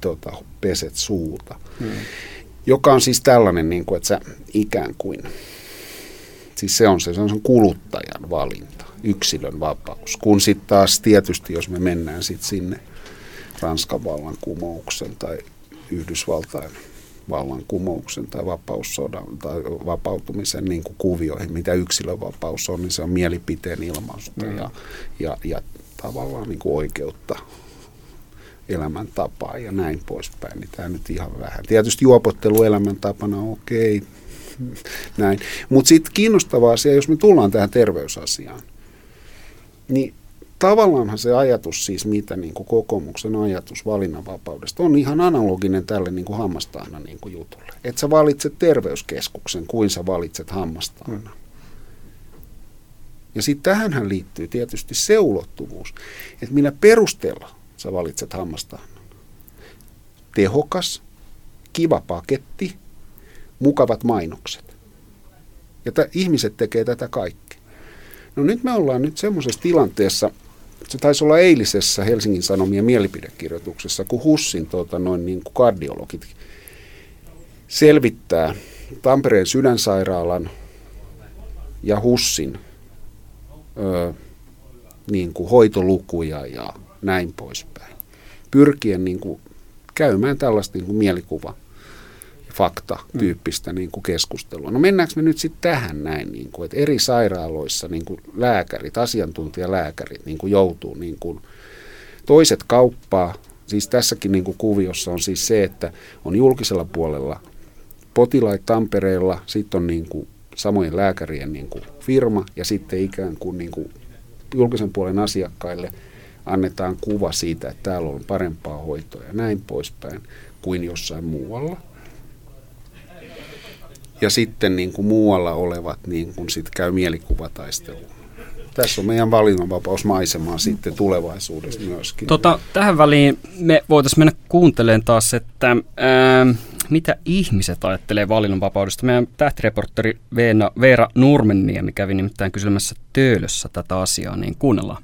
tota, peset suuta. Hmm. Joka on siis tällainen, niin kuin, että sä ikään kuin, siis se on se, se on sen kuluttajan valinta, yksilön vapaus. Kun sitten taas tietysti, jos me mennään sitten sinne Ranskan vallankumouksen tai Yhdysvaltain vallankumouksen tai vapaussodan tai vapautumisen niin kuin kuvioihin, mitä yksilövapaus on, niin se on mielipiteen ilmausta mm. ja, ja, ja tavallaan niin kuin oikeutta elämäntapaa ja näin poispäin, niin tämä nyt ihan vähän. Tietysti juopottelu elämäntapana okei, näin. Mutta sitten kiinnostava asia, jos me tullaan tähän terveysasiaan, niin tavallaanhan se ajatus siis, mitä niin kuin kokoomuksen ajatus valinnanvapaudesta on ihan analoginen tälle niin kuin hammastahna niin kuin jutulle. Että sä valitset terveyskeskuksen kuin sä valitset hammastahna. Hmm. Ja sitten tähänhän liittyy tietysti se ulottuvuus, että millä perusteella sä valitset hammastahnan. Tehokas, kiva paketti, mukavat mainokset. Ja t- ihmiset tekee tätä kaikkea. No nyt me ollaan nyt semmoisessa tilanteessa, se taisi olla eilisessä Helsingin Sanomien mielipidekirjoituksessa, kun Hussin tuota, noin niin kuin kardiologit selvittää Tampereen sydänsairaalan ja Hussin ö, niin kuin hoitolukuja ja näin poispäin. Pyrkien niin kuin käymään tällaista niin kuin mielikuva fakta-tyyppistä niin kuin keskustelua. No mennäänkö me nyt sitten tähän näin, niin kuin, että eri sairaaloissa niin kuin lääkärit, asiantuntijalääkärit niin kuin joutuu niin kuin, toiset kauppaa, siis tässäkin niin kuin kuviossa on siis se, että on julkisella puolella potilaita Tampereella, sitten on niin kuin samojen lääkärien niin kuin firma ja sitten ikään kuin, niin kuin julkisen puolen asiakkaille annetaan kuva siitä, että täällä on parempaa hoitoa ja näin poispäin kuin jossain muualla – ja sitten niin kuin muualla olevat niin kuin sit käy mielikuvataistelua. Tässä on meidän valinnanvapausmaisemaa sitten tulevaisuudessa myöskin. Tota, tähän väliin me voitaisiin mennä kuuntelemaan taas, että ää, mitä ihmiset ajattelee valinnanvapaudesta. Meidän tähtireportteri Veena, Veera Nurmenniemi kävi nimittäin kysymässä Töölössä tätä asiaa, niin kuunnellaan.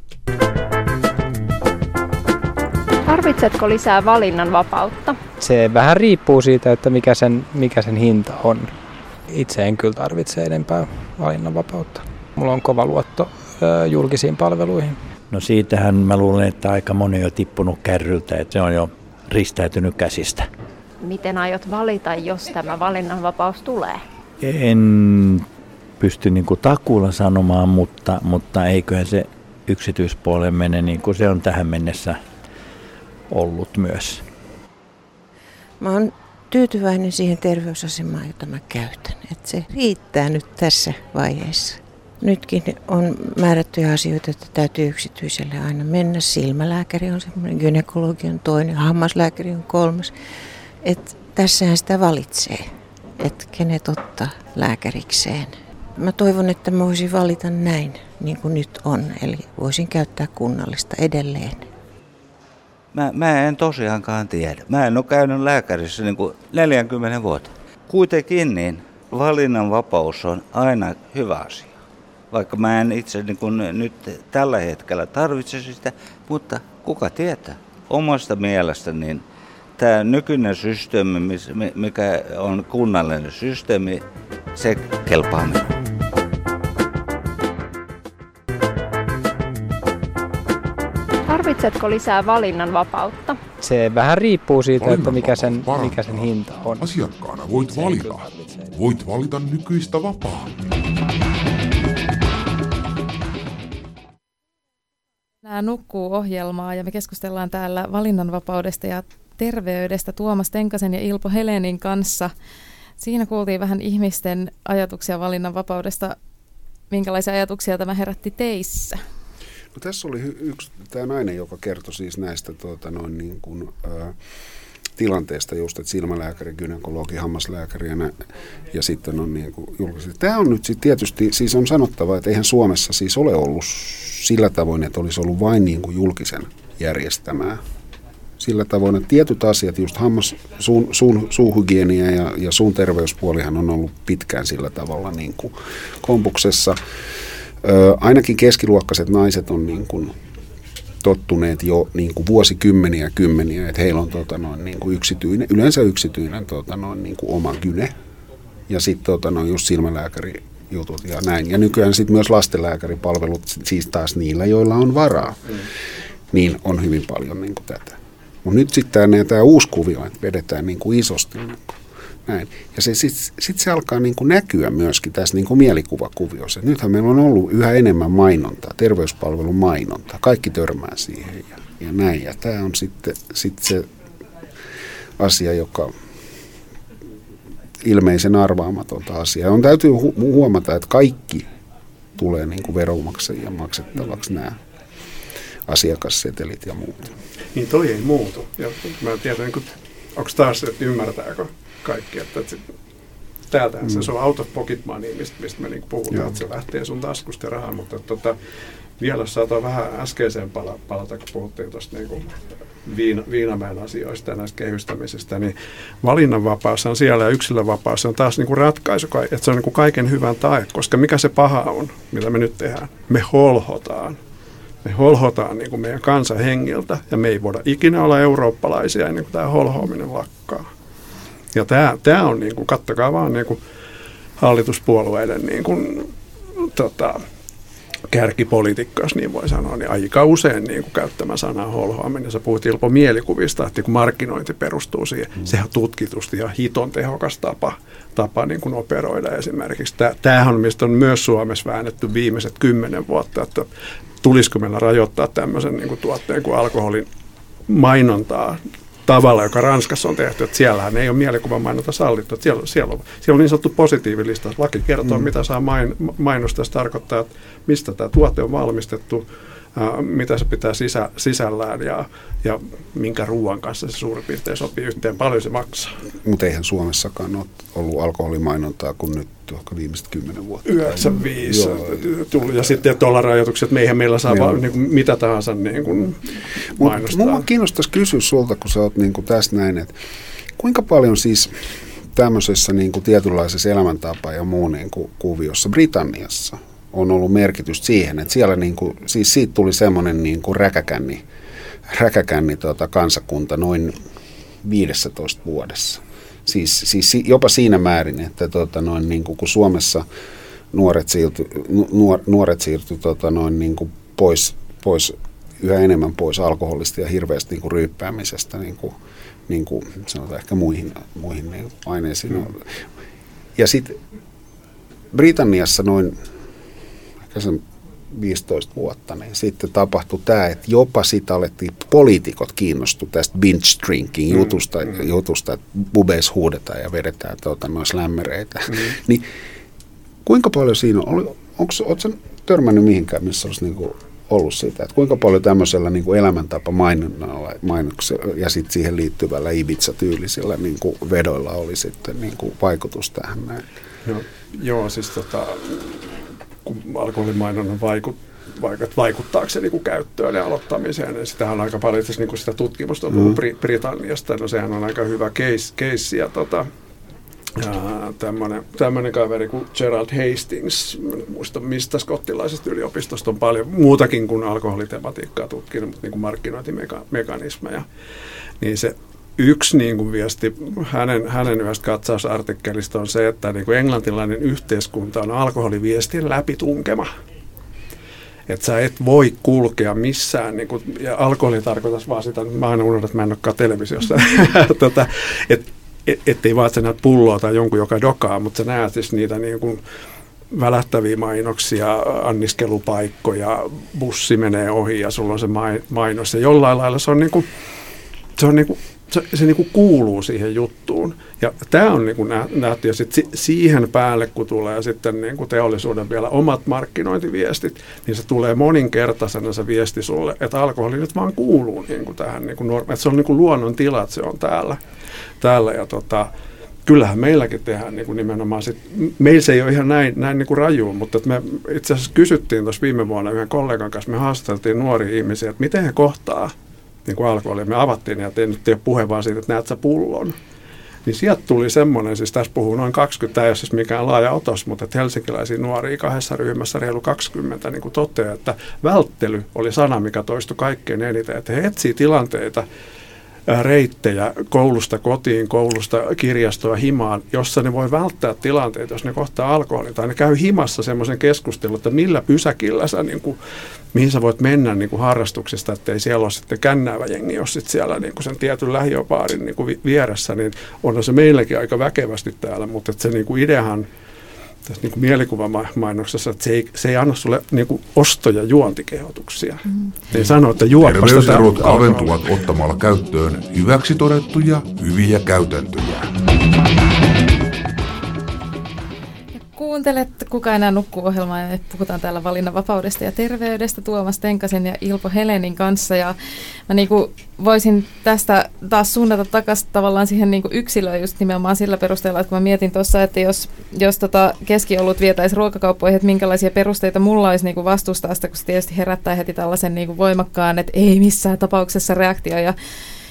Tarvitsetko lisää valinnanvapautta? Se vähän riippuu siitä, että mikä sen, mikä sen hinta on itse en kyllä tarvitse enempää valinnanvapautta. Mulla on kova luotto julkisiin palveluihin. No siitähän mä luulen, että aika moni on jo tippunut kärryltä, että se on jo ristäytynyt käsistä. Miten aiot valita, jos tämä valinnanvapaus tulee? En pysty niin kuin takuulla sanomaan, mutta, mutta eiköhän se yksityispuoleen mene niin kuin se on tähän mennessä ollut myös. Mä oon tyytyväinen siihen terveysasemaan, jota mä käytän. Että se riittää nyt tässä vaiheessa. Nytkin on määrättyjä asioita, että täytyy yksityiselle aina mennä. Silmälääkäri on semmoinen, gynekologi on toinen, hammaslääkäri on kolmas. Että tässähän sitä valitsee, että kenet ottaa lääkärikseen. Mä toivon, että mä voisin valita näin, niin kuin nyt on. Eli voisin käyttää kunnallista edelleen. Mä, mä en tosiaankaan tiedä. Mä en ole käynyt lääkärissä niin kuin 40 vuotta. Kuitenkin niin valinnanvapaus on aina hyvä asia. Vaikka mä en itse niin kuin nyt tällä hetkellä tarvitse sitä, mutta kuka tietää. Omasta mielestä niin tämä nykyinen systeemi, mikä on kunnallinen systeemi, se kelpaa minulle. Tarvitsetko lisää valinnanvapautta? Se vähän riippuu siitä, että mikä sen, mikä sen hinta on. Asiakkaana voit valita. Voit valita nykyistä vapaammin. Älä nukkuu ohjelmaa ja me keskustellaan täällä valinnanvapaudesta ja terveydestä Tuomas Tenkasen ja Ilpo Helenin kanssa. Siinä kuultiin vähän ihmisten ajatuksia valinnanvapaudesta. Minkälaisia ajatuksia tämä herätti teissä? No, tässä oli yksi tämä nainen, joka kertoi siis näistä tuota, noin niin kuin, ää, tilanteesta just, että silmälääkäri, gynekologi, hammaslääkäri ja, nä, ja sitten on niin kuin julkisesti. Tämä on nyt sitten tietysti, siis on sanottava, että eihän Suomessa siis ole ollut sillä tavoin, että olisi ollut vain niin kuin julkisen järjestämää. Sillä tavoin, että tietyt asiat, just hammas, suun, suun, suuhygienia ja, ja suun terveyspuolihan on ollut pitkään sillä tavalla niin kuin kompuksessa. Ö, ainakin keskiluokkaiset naiset on niin kuin tottuneet jo niin kuin vuosikymmeniä kymmeniä, että heillä on tota noin, niin kuin yksityinen, yleensä yksityinen tota noin, niin kuin oma gyne ja sitten tota noin, just silmälääkäri jutut ja näin. Ja nykyään sitten myös lastenlääkäripalvelut, siis taas niillä, joilla on varaa, mm. niin on hyvin paljon niin kuin tätä. Mutta nyt sitten tämä uusi kuvio, että vedetään niin kuin isosti. Niin kuin näin. Ja se, sitten sit se alkaa niin kuin näkyä myöskin tässä niin kuin mielikuvakuviossa. Nythän meillä on ollut yhä enemmän mainontaa, terveyspalvelun mainontaa. Kaikki törmää siihen ja, ja näin. Ja tämä on sitten sit se asia, joka ilmeisen arvaamatonta asiaa. On täytyy hu- huomata, että kaikki tulee niin kuin veronmaksajien maksettavaksi nämä asiakassetelit ja muut. Niin toi ei muutu. Ja mä tiedän, niin onko taas, että ymmärtääkö kaikki. Että, että täältä mm. se on out of pocket money, mistä, mistä me niinku puhutaan, Joo. että se lähtee sun taskusta ja rahaa, mutta tota, vielä saattaa vähän äskeiseen pala, palata, kun puhuttiin tuosta niinku viina, Viinamäen asioista ja näistä kehystämisestä, niin valinnanvapaus on siellä ja yksilönvapaus on taas niinku ratkaisu, että se on niinku kaiken hyvän tae, koska mikä se paha on, mitä me nyt tehdään? Me holhotaan. Me holhotaan niin kuin meidän kansan hengiltä ja me ei voida ikinä olla eurooppalaisia ennen kuin tämä holhoaminen lakkaa. Ja tämä, tämä on, niin kuin, kattokaa vaan niin kuin hallituspuolueiden niin kuin, tota, kärkipolitiikka, jos niin voi sanoa, niin aika usein niin kuin käyttämä sana holhoaminen. Sä puhut Ilpo mielikuvista, että kun markkinointi perustuu siihen, mm. sehän on tutkitusti ja hiton tehokas tapa, tapa niin kuin operoida esimerkiksi. Tämähän on, mistä on myös Suomessa väännetty viimeiset kymmenen vuotta, että tulisiko meillä rajoittaa tämmöisen niin kuin tuotteen kuin alkoholin mainontaa tavalla, joka Ranskassa on tehty, että siellähän ei ole mielikuvamainonta sallittu. Että siellä, siellä, on, siellä on niin sanottu positiivilista, laki kertoo, mm. mitä saa main, mainostaa. Se tarkoittaa, että mistä tämä tuote on valmistettu, mitä se pitää sisä, sisällään ja, ja minkä ruoan kanssa se suurin piirtein sopii yhteen, paljon se maksaa. Mutta eihän Suomessakaan ole ollut alkoholimainontaa kuin nyt ehkä viimeiset kymmenen vuotta. 95 tullut. Ja sitten tuolla rajoitukset, että meihän meillä saa vaan, niin kuin, mitä tahansa niin kuin mainostaa. Mua kiinnostaisi kysyä sulta, kun sä oot niin kuin tässä näin, että kuinka paljon siis tämmöisessä niin kuin tietynlaisessa elämäntapa ja muu niin kuin kuviossa Britanniassa on ollut merkitystä siihen, että siellä niin kuin, siis siitä tuli semmoinen niin kuin räkäkänni, räkäkänni tuota, kansakunta noin 15 vuodessa. Siis, siis jopa siinä määrin, että tuota, noin, niin kuin, kun Suomessa nuoret siirtyi nuor, nuoret siirty, tuota, noin, niin kuin pois, pois, yhä enemmän pois alkoholista ja hirveästi niin kuin ryyppäämisestä niin kuin, niin kuin, sanotaan ehkä muihin, muihin niin aineisiin. Mm. Ja sitten Britanniassa noin ehkä sen 15 vuotta, niin sitten tapahtui tämä, että jopa sitä alettiin, poliitikot kiinnostu tästä binge drinking mm, jutusta, mm. jutusta että bubeis huudetaan ja vedetään tuota, noissa lämmereitä. Mm. niin kuinka paljon siinä on, oletko törmännyt mihinkään, missä olisi niinku ollut sitä, että kuinka paljon tämmöisellä niin kuin elämäntapa mainonnalla, mainoksella ja sitten siihen liittyvällä Ibiza-tyylisillä niin kuin vedoilla oli sitten niin kuin vaikutus tähän näin? No, joo, siis tota, kun alkoholimainonnan vaikut, se niin käyttöön ja aloittamiseen. Ja sitähän on aika paljon niin kuin sitä tutkimusta on tullut mm. Britanniasta. No sehän on aika hyvä case, case ja tota, tämmöinen kaveri kuin Gerald Hastings, muista mistä skottilaisesta yliopistosta on paljon muutakin kuin alkoholitematiikkaa tutkinut, mutta niin kuin markkinointimekanismeja. Niin se yksi niin kuin viesti hänen, hänen yhdestä katsausartikkelista on se, että niin kuin englantilainen yhteiskunta on alkoholiviestin läpitunkema. Että sä et voi kulkea missään, niin kuin, ja alkoholi tarkoittaisi vaan sitä, mä aina unohdan, että mä en olekaan televisiossa, tota, että et, ettei vaan, että sä näet pulloa tai jonkun, joka dokaa, mutta sä näet siis niitä niin kuin, välättäviä mainoksia, anniskelupaikkoja, bussi menee ohi ja sulla on se mainos. Ja jollain lailla se on niin kuin, se on niin kuin se, se niin kuin kuuluu siihen juttuun. Ja tämä on niin kuin nähty, ja sitten siihen päälle, kun tulee sitten niin kuin teollisuuden vielä omat markkinointiviestit, niin se tulee moninkertaisena se viesti sulle, että alkoholi nyt vaan kuuluu niin kuin tähän, niin kuin että se on niin luonnon tila, että se on täällä. täällä ja tota, kyllähän meilläkin tehdään niin kuin nimenomaan, sit, meillä se ei ole ihan näin, näin niin kuin raju, mutta me itse asiassa kysyttiin tuossa viime vuonna yhden kollegan kanssa, me haastateltiin nuoria ihmisiä, että miten he kohtaa niin kuin alkoholia. Me avattiin ja tein nyt ei puhe vaan siitä, että näet sä pullon. Niin sieltä tuli semmoinen, siis tässä puhuu noin 20, tämä ei ole siis mikään laaja otos, mutta että helsinkiläisiä nuoria kahdessa ryhmässä reilu 20 niin kuin toteaa, että välttely oli sana, mikä toistui kaikkein eniten, että he etsii tilanteita, reittejä koulusta kotiin, koulusta kirjastoa himaan, jossa ne voi välttää tilanteita, jos ne kohtaa alkoholin. Tai ne käy himassa semmoisen keskustelun, että millä pysäkillä sä, niin kuin, mihin sä voit mennä niin kuin harrastuksesta, ettei siellä ole sitten kännäävä jengi, jos sit siellä niin kuin sen tietyn lähiöpaarin niin kuin vieressä, niin on se meilläkin aika väkevästi täällä, mutta että se niin kuin ideahan tässä niin mielikuvamainoksessa, että se ei, se ei anna sulle niin kuin osto- ja juontikehotuksia. Mm. Ei sano, että Terveyserot kaventuvat ottamalla käyttöön hyväksi todettuja hyviä käytäntöjä. Kuuntelet Kuka enää nukkuu ohjelmaa ja puhutaan täällä valinnanvapaudesta ja terveydestä Tuomas Tenkasen ja Ilpo Helenin kanssa. Ja mä niinku voisin tästä taas suunnata takaisin tavallaan siihen niinku yksilöön just nimenomaan sillä perusteella, että kun mä mietin tuossa, että jos, jos tota keskiolut vietäisi ruokakauppoihin, että minkälaisia perusteita mulla olisi niinku vastustaa sitä, kun se tietysti herättää heti tällaisen niinku voimakkaan, että ei missään tapauksessa reaktio ja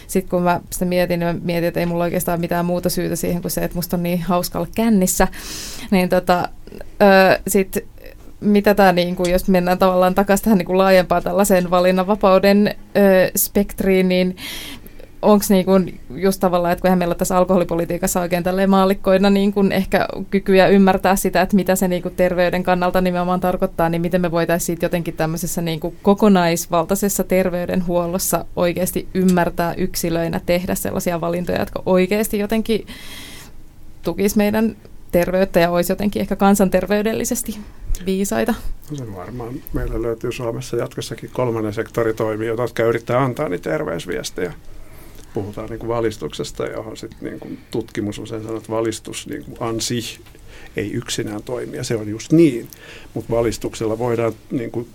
sitten kun mä sitä mietin, niin mä mietin, että ei mulla oikeastaan mitään muuta syytä siihen kuin se, että musta on niin hauska olla kännissä. Niin tota, sitten mitä tämä, niin kuin, jos mennään tavallaan takaisin tähän niin kuin laajempaan tällaiseen valinnanvapauden ö, spektriin, niin onko niin kuin just tavallaan, että kun meillä tässä alkoholipolitiikassa oikein tälleen maallikkoina niin kuin ehkä kykyä ymmärtää sitä, että mitä se niin kuin terveyden kannalta nimenomaan tarkoittaa, niin miten me voitaisiin siitä jotenkin tämmöisessä niin kuin kokonaisvaltaisessa terveydenhuollossa oikeasti ymmärtää yksilöinä tehdä sellaisia valintoja, jotka oikeasti jotenkin tukisi meidän terveyttä ja olisi jotenkin ehkä kansanterveydellisesti viisaita. No se varmaan meillä löytyy Suomessa jatkossakin kolmannen sektori toimijoita, jotka yrittää antaa niitä terveysviestejä puhutaan niin kuin valistuksesta, johon sit niin kuin tutkimus usein sanoo, että valistus niin kuin ansi ei yksinään toimi, ja se on just niin. Mutta valistuksella voidaan niin kuin,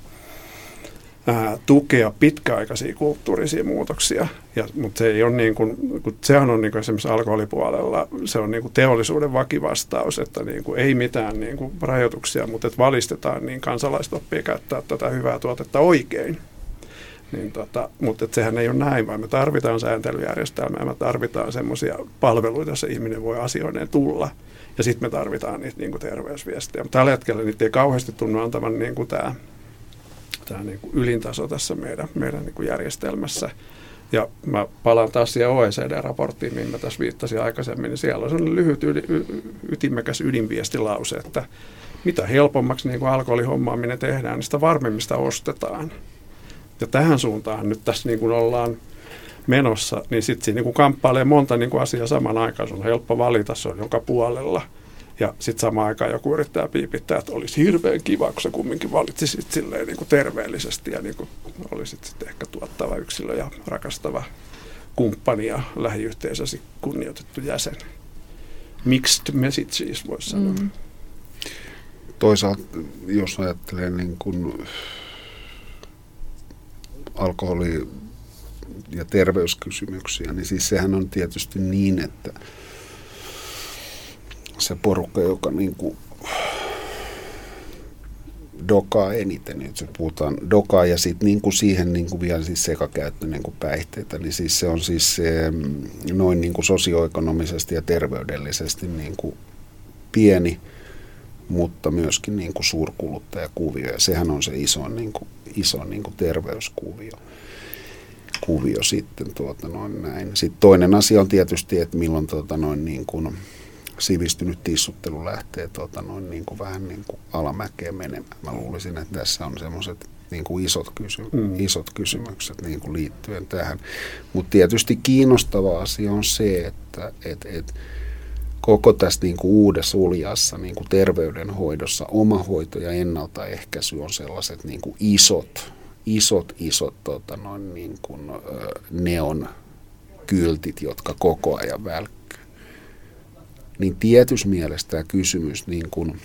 ää, tukea pitkäaikaisia kulttuurisia muutoksia, mutta se ei ole niin kuin, kun sehän on niin kuin esimerkiksi alkoholipuolella, se on niin kuin teollisuuden vakivastaus, että niin kuin ei mitään niin kuin rajoituksia, mutta että valistetaan, niin kansalaiset oppii käyttää tätä hyvää tuotetta oikein. Niin tota, mutta sehän ei ole näin, vaan me tarvitaan sääntelyjärjestelmää, me tarvitaan semmoisia palveluita, joissa ihminen voi asioineen tulla. Ja sitten me tarvitaan niitä niin kuin terveysviestejä. Tällä hetkellä niitä ei kauheasti tunnu antavan niin kuin tämä, tämä niin kuin ylintaso tässä meidän, meidän niin kuin järjestelmässä. Ja mä palaan taas siihen OECD-raporttiin, mihin mä tässä viittasin aikaisemmin, niin siellä on sellainen lyhyt yli, y, ytimekäs ydinviestilause, että mitä helpommaksi niin alkoholihommaaminen tehdään, niin sitä varmemmista ostetaan. Ja tähän suuntaan nyt tässä niin kuin ollaan menossa, niin sitten siinä niin kuin kamppailee monta niin kuin asiaa saman aikaan. Se on helppo valita, se on joka puolella. Ja sitten samaan aikaan joku yrittää piipittää, että olisi hirveän kiva, kun sä kumminkin valitsisit silleen niin kuin terveellisesti ja niin kuin olisit sitten ehkä tuottava yksilö ja rakastava kumppani ja lähiyhteisösi kunnioitettu jäsen. Mixed messages voisi sanoa. Mm. Toisaalta, jos ajattelee niin kuin alkoholi- ja terveyskysymyksiä, niin siis sehän on tietysti niin, että se porukka, joka niin kuin dokaa eniten, nyt se puhutaan dokaa ja sitten niin kuin siihen niin kuin vielä siis sekakäyttö niin kuin päihteitä, niin siis se on siis se, mm, noin niin kuin sosioekonomisesti ja terveydellisesti niin kuin pieni, mutta myöskin niin kuin suurkuluttajakuvio ja sehän on se iso niin kuin iso niin kuin terveyskuvio kuvio sitten tuota noin näin. Sitten toinen asia on tietysti, että milloin tuota noin niin kuin sivistynyt tissuttelu lähtee tuota noin niin kuin vähän niin kuin alamäkeen menemään. Mä luulisin, että tässä on semmoiset niin kuin isot, kysy- mm. isot kysymykset niin kuin liittyen tähän. Mutta tietysti kiinnostava asia on se, että et, et, koko tässä niin kuin uudessa uljassa niin kuin terveydenhoidossa omahoito ja ennaltaehkäisy on sellaiset niin kuin isot, isot, isot tota noin, niin kuin, neon kyltit, jotka koko ajan välkkyy. Niin tietyssä mielessä tämä kysymys niin kuin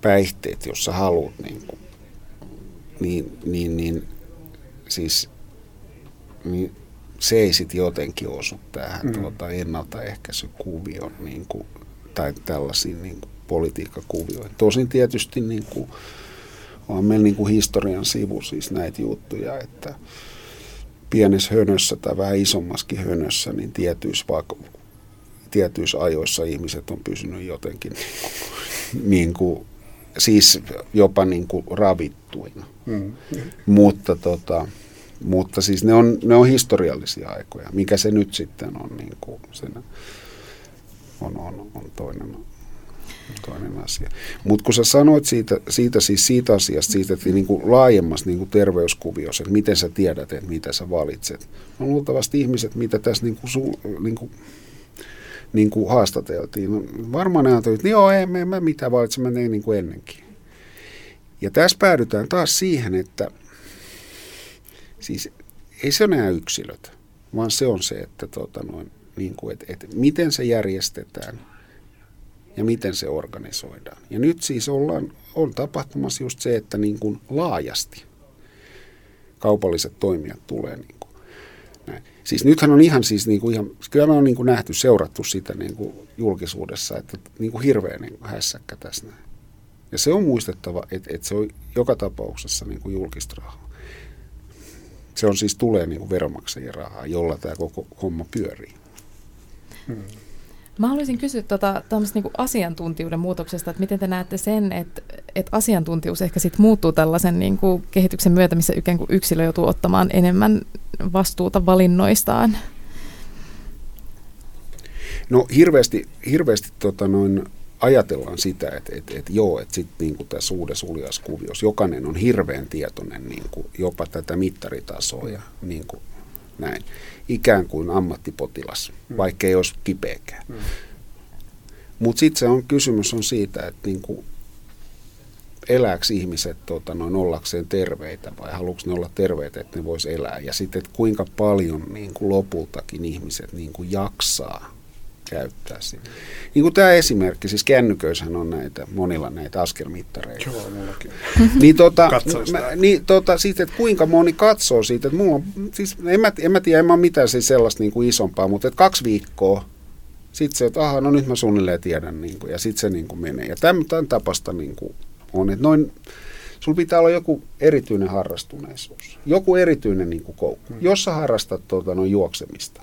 päihteet, jos sä haluat, niin, kuin, niin, niin, niin siis niin se ei sitten jotenkin osu tähän mm. tuota, ennaltaehkäisykuvioon niin kuin, tai tällaisiin niin kuin, politiikkakuvioihin. Tosin tietysti niin kuin, on meillä niin kuin historian sivu siis näitä juttuja, että pienessä hönössä tai vähän isommaskin hönössä, niin tietyissä, vaikka, tietyissä ajoissa ihmiset on pysynyt jotenkin niin kuin, siis jopa niin kuin ravittuina. Mm. Mutta tota, mutta siis ne on, ne on historiallisia aikoja. Mikä se nyt sitten on, niin kuin sen on, on, on toinen, toinen asia. Mutta kun sä sanoit siitä, siitä, siis siitä asiasta, siitä, että niin laajemmassa niin terveyskuviossa, että miten sä tiedät, että mitä sä valitset. On luultavasti ihmiset, mitä tässä niin kuin, su, niin kuin, niin kuin haastateltiin. No, varmaan ne ajattelivat, että joo, ei mä, mä mitä valitsen, mä niin kuin ennenkin. Ja tässä päädytään taas siihen, että – Siis ei se ole nämä yksilöt, vaan se on se, että tota noin, niin kuin, että, että miten se järjestetään ja miten se organisoidaan. Ja nyt siis ollaan, on tapahtumassa just se, että niin kuin laajasti kaupalliset toimijat tulee niin kuin näin. Siis nythän on ihan siis niin kuin ihan, kyllä me on niin kuin nähty, seurattu sitä niin kuin julkisuudessa, että niin kuin hirveä niin kuin hässäkkä tässä näin. Ja se on muistettava, että, että se on joka tapauksessa niin kuin julkista rahaa. Se on siis tulee niin kuin veronmaksajien rahaa, jolla tämä koko homma pyörii. Hmm. Mä haluaisin kysyä tuota, niin asiantuntijuuden muutoksesta, että miten te näette sen, että, että asiantuntijuus ehkä sit muuttuu tällaisen niin kuin kehityksen myötä, missä ikään kuin yksilö joutuu ottamaan enemmän vastuuta valinnoistaan? No hirveästi, hirveästi tota noin, ajatellaan sitä, että, että, että joo, että sitten niin tässä uudessa uljaskuviossa jokainen on hirveän tietoinen niin kuin jopa tätä mittaritasoa ja niin kuin näin. Ikään kuin ammattipotilas, mm. vaikka ei olisi kipeäkään. Mm. Mutta sitten se on, kysymys on siitä, että niin kuin elääkö ihmiset tota, noin ollakseen terveitä vai haluatko ne olla terveitä, että ne vois elää. Ja sitten, että kuinka paljon niin kuin lopultakin ihmiset niin kuin jaksaa käyttää sitä. Niin kuin tämä esimerkki, siis kännyköissähän on näitä, monilla näitä askelmittareita. Joo, mullakin. niin tota, mä, niin tota, siitä, että kuinka moni katsoo siitä, että mulla on, siis en mä, en mä tiedä, en mä mitään siis sellaista niin kuin isompaa, mutta että kaksi viikkoa, sitten se, että aha, no nyt mä suunnilleen tiedän, niin kuin, ja sitten se niin kuin menee. Ja tämän, tämän tapasta niin kuin on, että noin, sulla pitää olla joku erityinen harrastuneisuus, joku erityinen niin kuin koukku. Hmm. Jos sä harrastat tuota, noin juoksemista,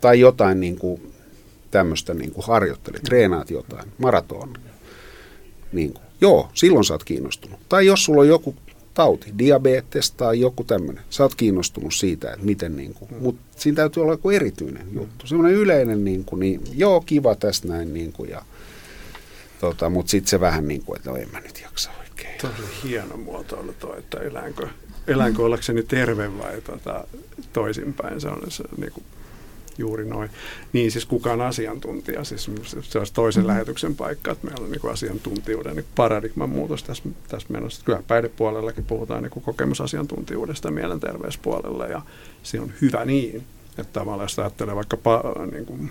tai jotain niin kuin tämmöistä niin kuin harjoittelet, treenaat jotain, maraton, niin kuin, joo, silloin sä oot kiinnostunut. Tai jos sulla on joku tauti, diabetes tai joku tämmöinen, sä oot kiinnostunut siitä, että miten, niin kuin, mutta siinä täytyy olla joku erityinen juttu. Semmoinen yleinen, niin, kuin, niin joo, kiva tästä näin, niin kuin, ja, tota, mutta sitten se vähän niin kuin, että no en mä nyt jaksa oikein. Tosi hieno muotoilu toi, että eläinkö, eläinkö ollakseni terve vai tota, toisinpäin. Se on se, niin kuin juuri noin. Niin siis kukaan asiantuntija, siis se olisi toisen mm-hmm. lähetyksen paikka, että meillä on niin asiantuntijuuden niin paradigman muutos tässä, tässä menossa. Kyllä päihdepuolellakin puhutaan niin kokemusasiantuntijuudesta mielenterveyspuolella ja se on hyvä niin, että tavallaan jos ajattelee vaikka pa, niin kuin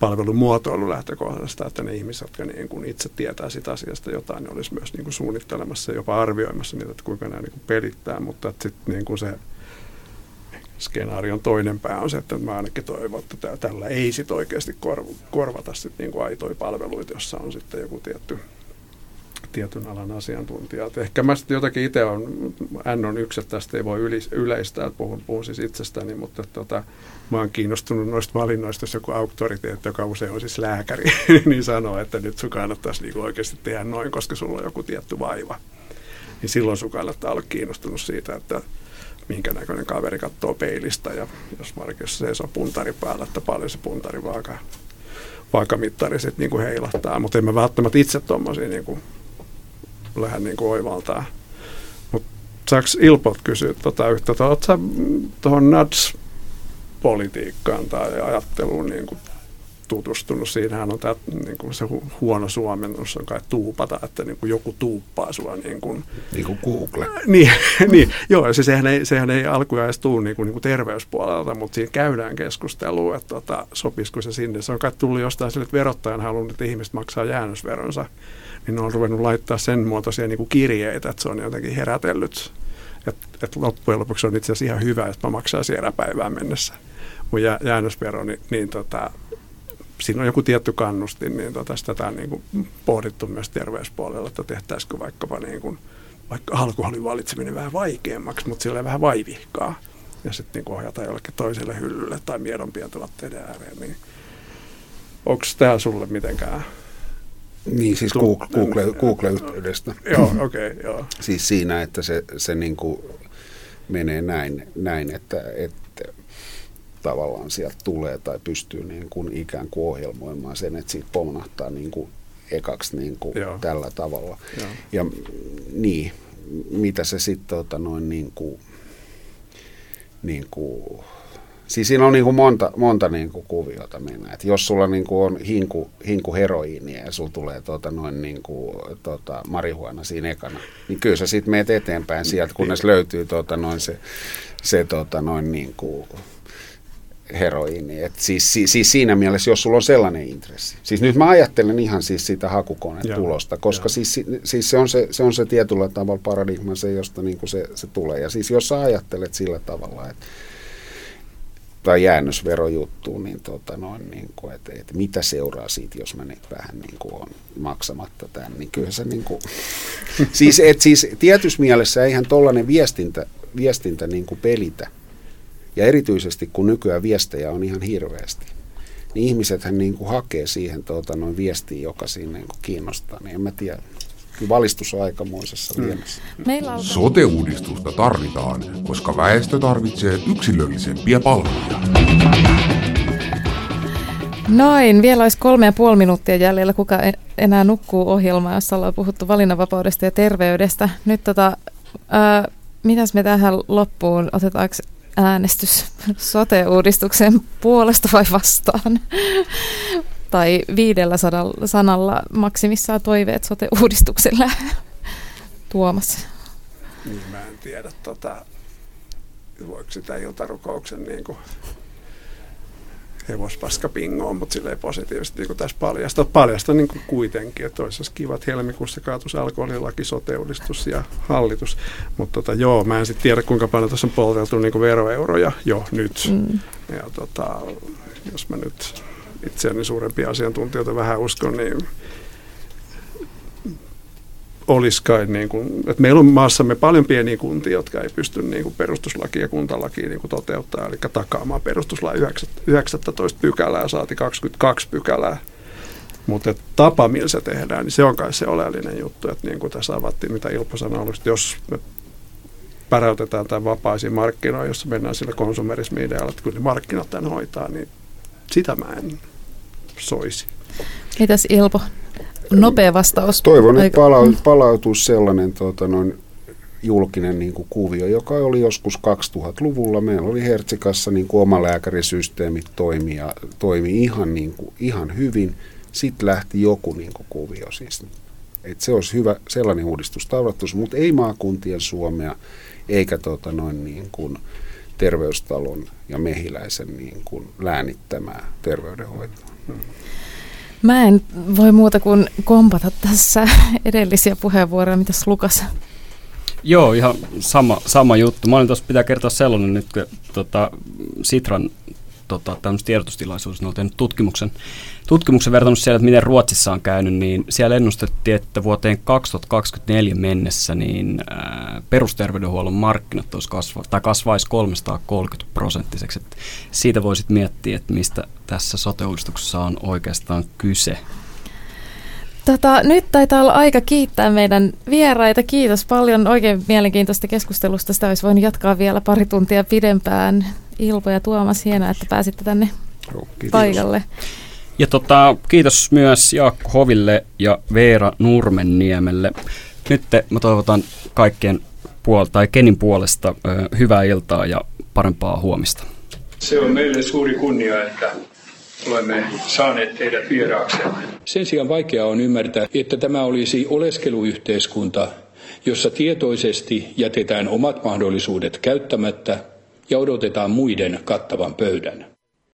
palvelumuotoilu lähtökohdasta, että ne ihmiset, jotka niin kuin itse tietää sitä asiasta jotain, ne olisi myös niin kuin suunnittelemassa ja jopa arvioimassa niitä, että kuinka nämä niin kuin pelittää, mutta että sitten niin kuin se skenaarion toinen pää on se, että mä ainakin toivon, että tällä ei sit oikeasti korvata sit niin kuin aitoja palveluita, jossa on sitten joku tietty tietyn alan asiantuntija. Et ehkä mä sitten jotakin itse on, N on yksi, että tästä ei voi yleistää, että puhun, puhun siis itsestäni, mutta tota, mä oon kiinnostunut noista valinnoista, jos joku auktoriteetti, joka usein on siis lääkäri, niin sanoo, että nyt sun kannattaisi niinku oikeasti tehdä noin, koska sulla on joku tietty vaiva. Niin silloin sun kannattaa olla kiinnostunut siitä, että minkä näköinen kaveri katsoo peilistä ja jos Markissa seisoo puntari päällä, että paljon se puntari vaaka, vaakamittari sitten niin heilahtaa, mutta en mä välttämättä itse tuommoisia niin lähde niin oivaltaa. Mutta saaks Ilpot kysyä tota yhtä, oletko tuohon NADS politiikkaan tai ajatteluun niin kuin tutustunut. Siinähän on tämä niin kuin se hu- huono suomennus on kai tuupata, että niin kuin joku tuuppaa sua. Niin kuin, niin kuin Google. Niin, niin joo, se, sehän, ei, sehän ei alkuja edes tule niin kuin, niin kuin terveyspuolelta, mutta siinä käydään keskustelua, että tota, sopisiko se sinne. Se on kai tullut jostain sille, että verottajan halunnut, että ihmiset maksaa jäännösveronsa, niin ne on ruvennut laittaa sen muotoisia niin kuin kirjeitä, että se on jotenkin herätellyt. Että et loppujen lopuksi on itse asiassa ihan hyvä, että mä maksaisin eräpäivään mennessä mun jää, jäännösvero, niin, niin tota, siinä on joku tietty kannustin, niin tota, sitä on niin kuin pohdittu myös terveyspuolella, että tehtäisikö vaikkapa niin kuin, vaikka alkoholin valitseminen vähän vaikeammaksi, mutta sillä vähän vaivihkaa. Ja sitten niin ohjata jollekin toiselle hyllylle tai miedompien tuotteiden ääreen. Niin onko tämä sulle mitenkään niin, siis Google, Google, Google-yhteydestä. Joo, okei, okay, joo. Siis siinä, että se, se niin kuin menee näin, näin että, että tavallaan sieltä tulee tai pystyy niin kuin ikään kuin ohjelmoimaan sen, että siitä pomnahtaa niin kuin ekaksi niin kuin tällä tavalla. Joo. Ja niin, mitä se sitten tota noin niin kuin, niin kuin Siis siinä on niin kuin monta, monta niin kuin kuviota mennä. Et jos sulla niin kuin on hinku, hinku heroiinia ja sulla tulee tota noin niin kuin, tota marihuana siinä ekana, niin kyllä sä sitten meet eteenpäin sieltä, kunnes löytyy tota noin se, se tota noin niin kuin heroiini. Et siis, siis, siis siinä mielessä, jos sulla on sellainen intressi. Siis nyt mä ajattelen ihan siis sitä hakukonetulosta, koska siis, siis se, on se, se on se tietyllä tavalla paradigma, se josta niin kuin se, se tulee. Ja siis jos sä ajattelet sillä tavalla, että tai jäännösverojuttuun, niin, tota noin, niin kuin, että, että mitä seuraa siitä, jos mä nyt vähän niin kuin on maksamatta tämän, niin kyllä se niin kuin, siis, et, siis tietyssä mielessä eihän tollainen viestintä, viestintä niin kuin pelitä, ja erityisesti kun nykyään viestejä on ihan hirveästi, niin ihmisethän niin kuin hakee siihen tuota, noin viestiin, joka siinä niin kuin kiinnostaa, niin en mä tiedä. Kyllä valistus on aikamoisessa mm. liemessä. Meillä on... Sote-uudistusta tarvitaan, koska väestö tarvitsee yksilöllisempiä palveluja. Noin, vielä olisi kolme ja puoli minuuttia jäljellä, kuka enää nukkuu ohjelmaa, jossa ollaan puhuttu valinnanvapaudesta ja terveydestä. Nyt tota, ää, mitäs me tähän loppuun, otetaanko äänestys sote-uudistuksen puolesta vai vastaan? tai viidellä sadalla, sanalla maksimissaan toiveet sote-uudistukselle Tuomas? Niin, mä en tiedä, tota, voiko sitä iltarukouksen niin kuin hevospaska pingoon, mutta silleen positiivisesti niin kuin tässä paljasta. Paljasta niin kuin kuitenkin, että olisi kivat helmikuussa kaatus alkoholilaki, sote ja hallitus. Mutta tota, joo, mä en sitten tiedä kuinka paljon tässä on polteltu niin kuin veroeuroja jo nyt. Mm. Ja tota, jos mä nyt itseäni suurempia asiantuntijoita vähän uskon, niin olisi kai, niin kuin, että meillä on maassamme paljon pieniä kuntia, jotka ei pysty niin kuin perustuslakia ja kuntalakia niin kuin toteuttaa, eli takaamaan perustuslain 19 pykälää, saati 22 pykälää. Mutta tapa, millä se tehdään, niin se on kai se oleellinen juttu, että niin kuin tässä avattiin, mitä Ilpo sanoi alusta, jos me päräytetään tämän vapaisiin markkinoihin, jossa mennään sillä konsumerismi-idealla, että kyllä markkinat tämän hoitaa, niin sitä mä en soisi. Mitäs Ilpo? Nopea vastaus. Toivon, että palau- palautuisi sellainen tuota, noin julkinen niin kuin kuvio, joka oli joskus 2000-luvulla. Meillä oli Hertsikassa niin kuin oma lääkärisysteemi toimi, ja, toimi ihan, niin kuin, ihan hyvin. Sitten lähti joku niin kuin kuvio. Siis, et se olisi hyvä sellainen uudistus tavoittus, mutta ei maakuntien Suomea eikä tota, noin niin kuin, terveystalon ja mehiläisen niin kuin läänittämää terveydenhoitoa. Mä en voi muuta kuin kompata tässä edellisiä puheenvuoroja, mitä Lukas? Joo, ihan sama, sama juttu. Mä olin tuossa pitää kertoa sellainen nyt, kun tota, Sitran tota, tiedotustilaisuudessa, ne on tehnyt tutkimuksen, tutkimuksen vertannut siellä, että miten Ruotsissa on käynyt, niin siellä ennustettiin, että vuoteen 2024 mennessä niin ää, perusterveydenhuollon markkinat olisi kasva, tai kasvaisi 330 prosenttiseksi. Et siitä voisit miettiä, että mistä tässä sote on oikeastaan kyse. Tota, nyt taitaa olla aika kiittää meidän vieraita. Kiitos paljon oikein mielenkiintoista keskustelusta. Sitä olisi voinut jatkaa vielä pari tuntia pidempään. Ilpo ja Tuomas, hienoa, että pääsitte tänne Joo, paikalle. Ja tota, kiitos myös Jaakko Hoville ja Veera Nurmenniemelle. Nyt mä toivotan kaikkien puol- tai Kenin puolesta ö, hyvää iltaa ja parempaa huomista. Se on meille suuri kunnia, että olemme saaneet teidät vieraaksemme. Sen sijaan vaikea on ymmärtää, että tämä olisi oleskeluyhteiskunta, jossa tietoisesti jätetään omat mahdollisuudet käyttämättä ja odotetaan muiden kattavan pöydän.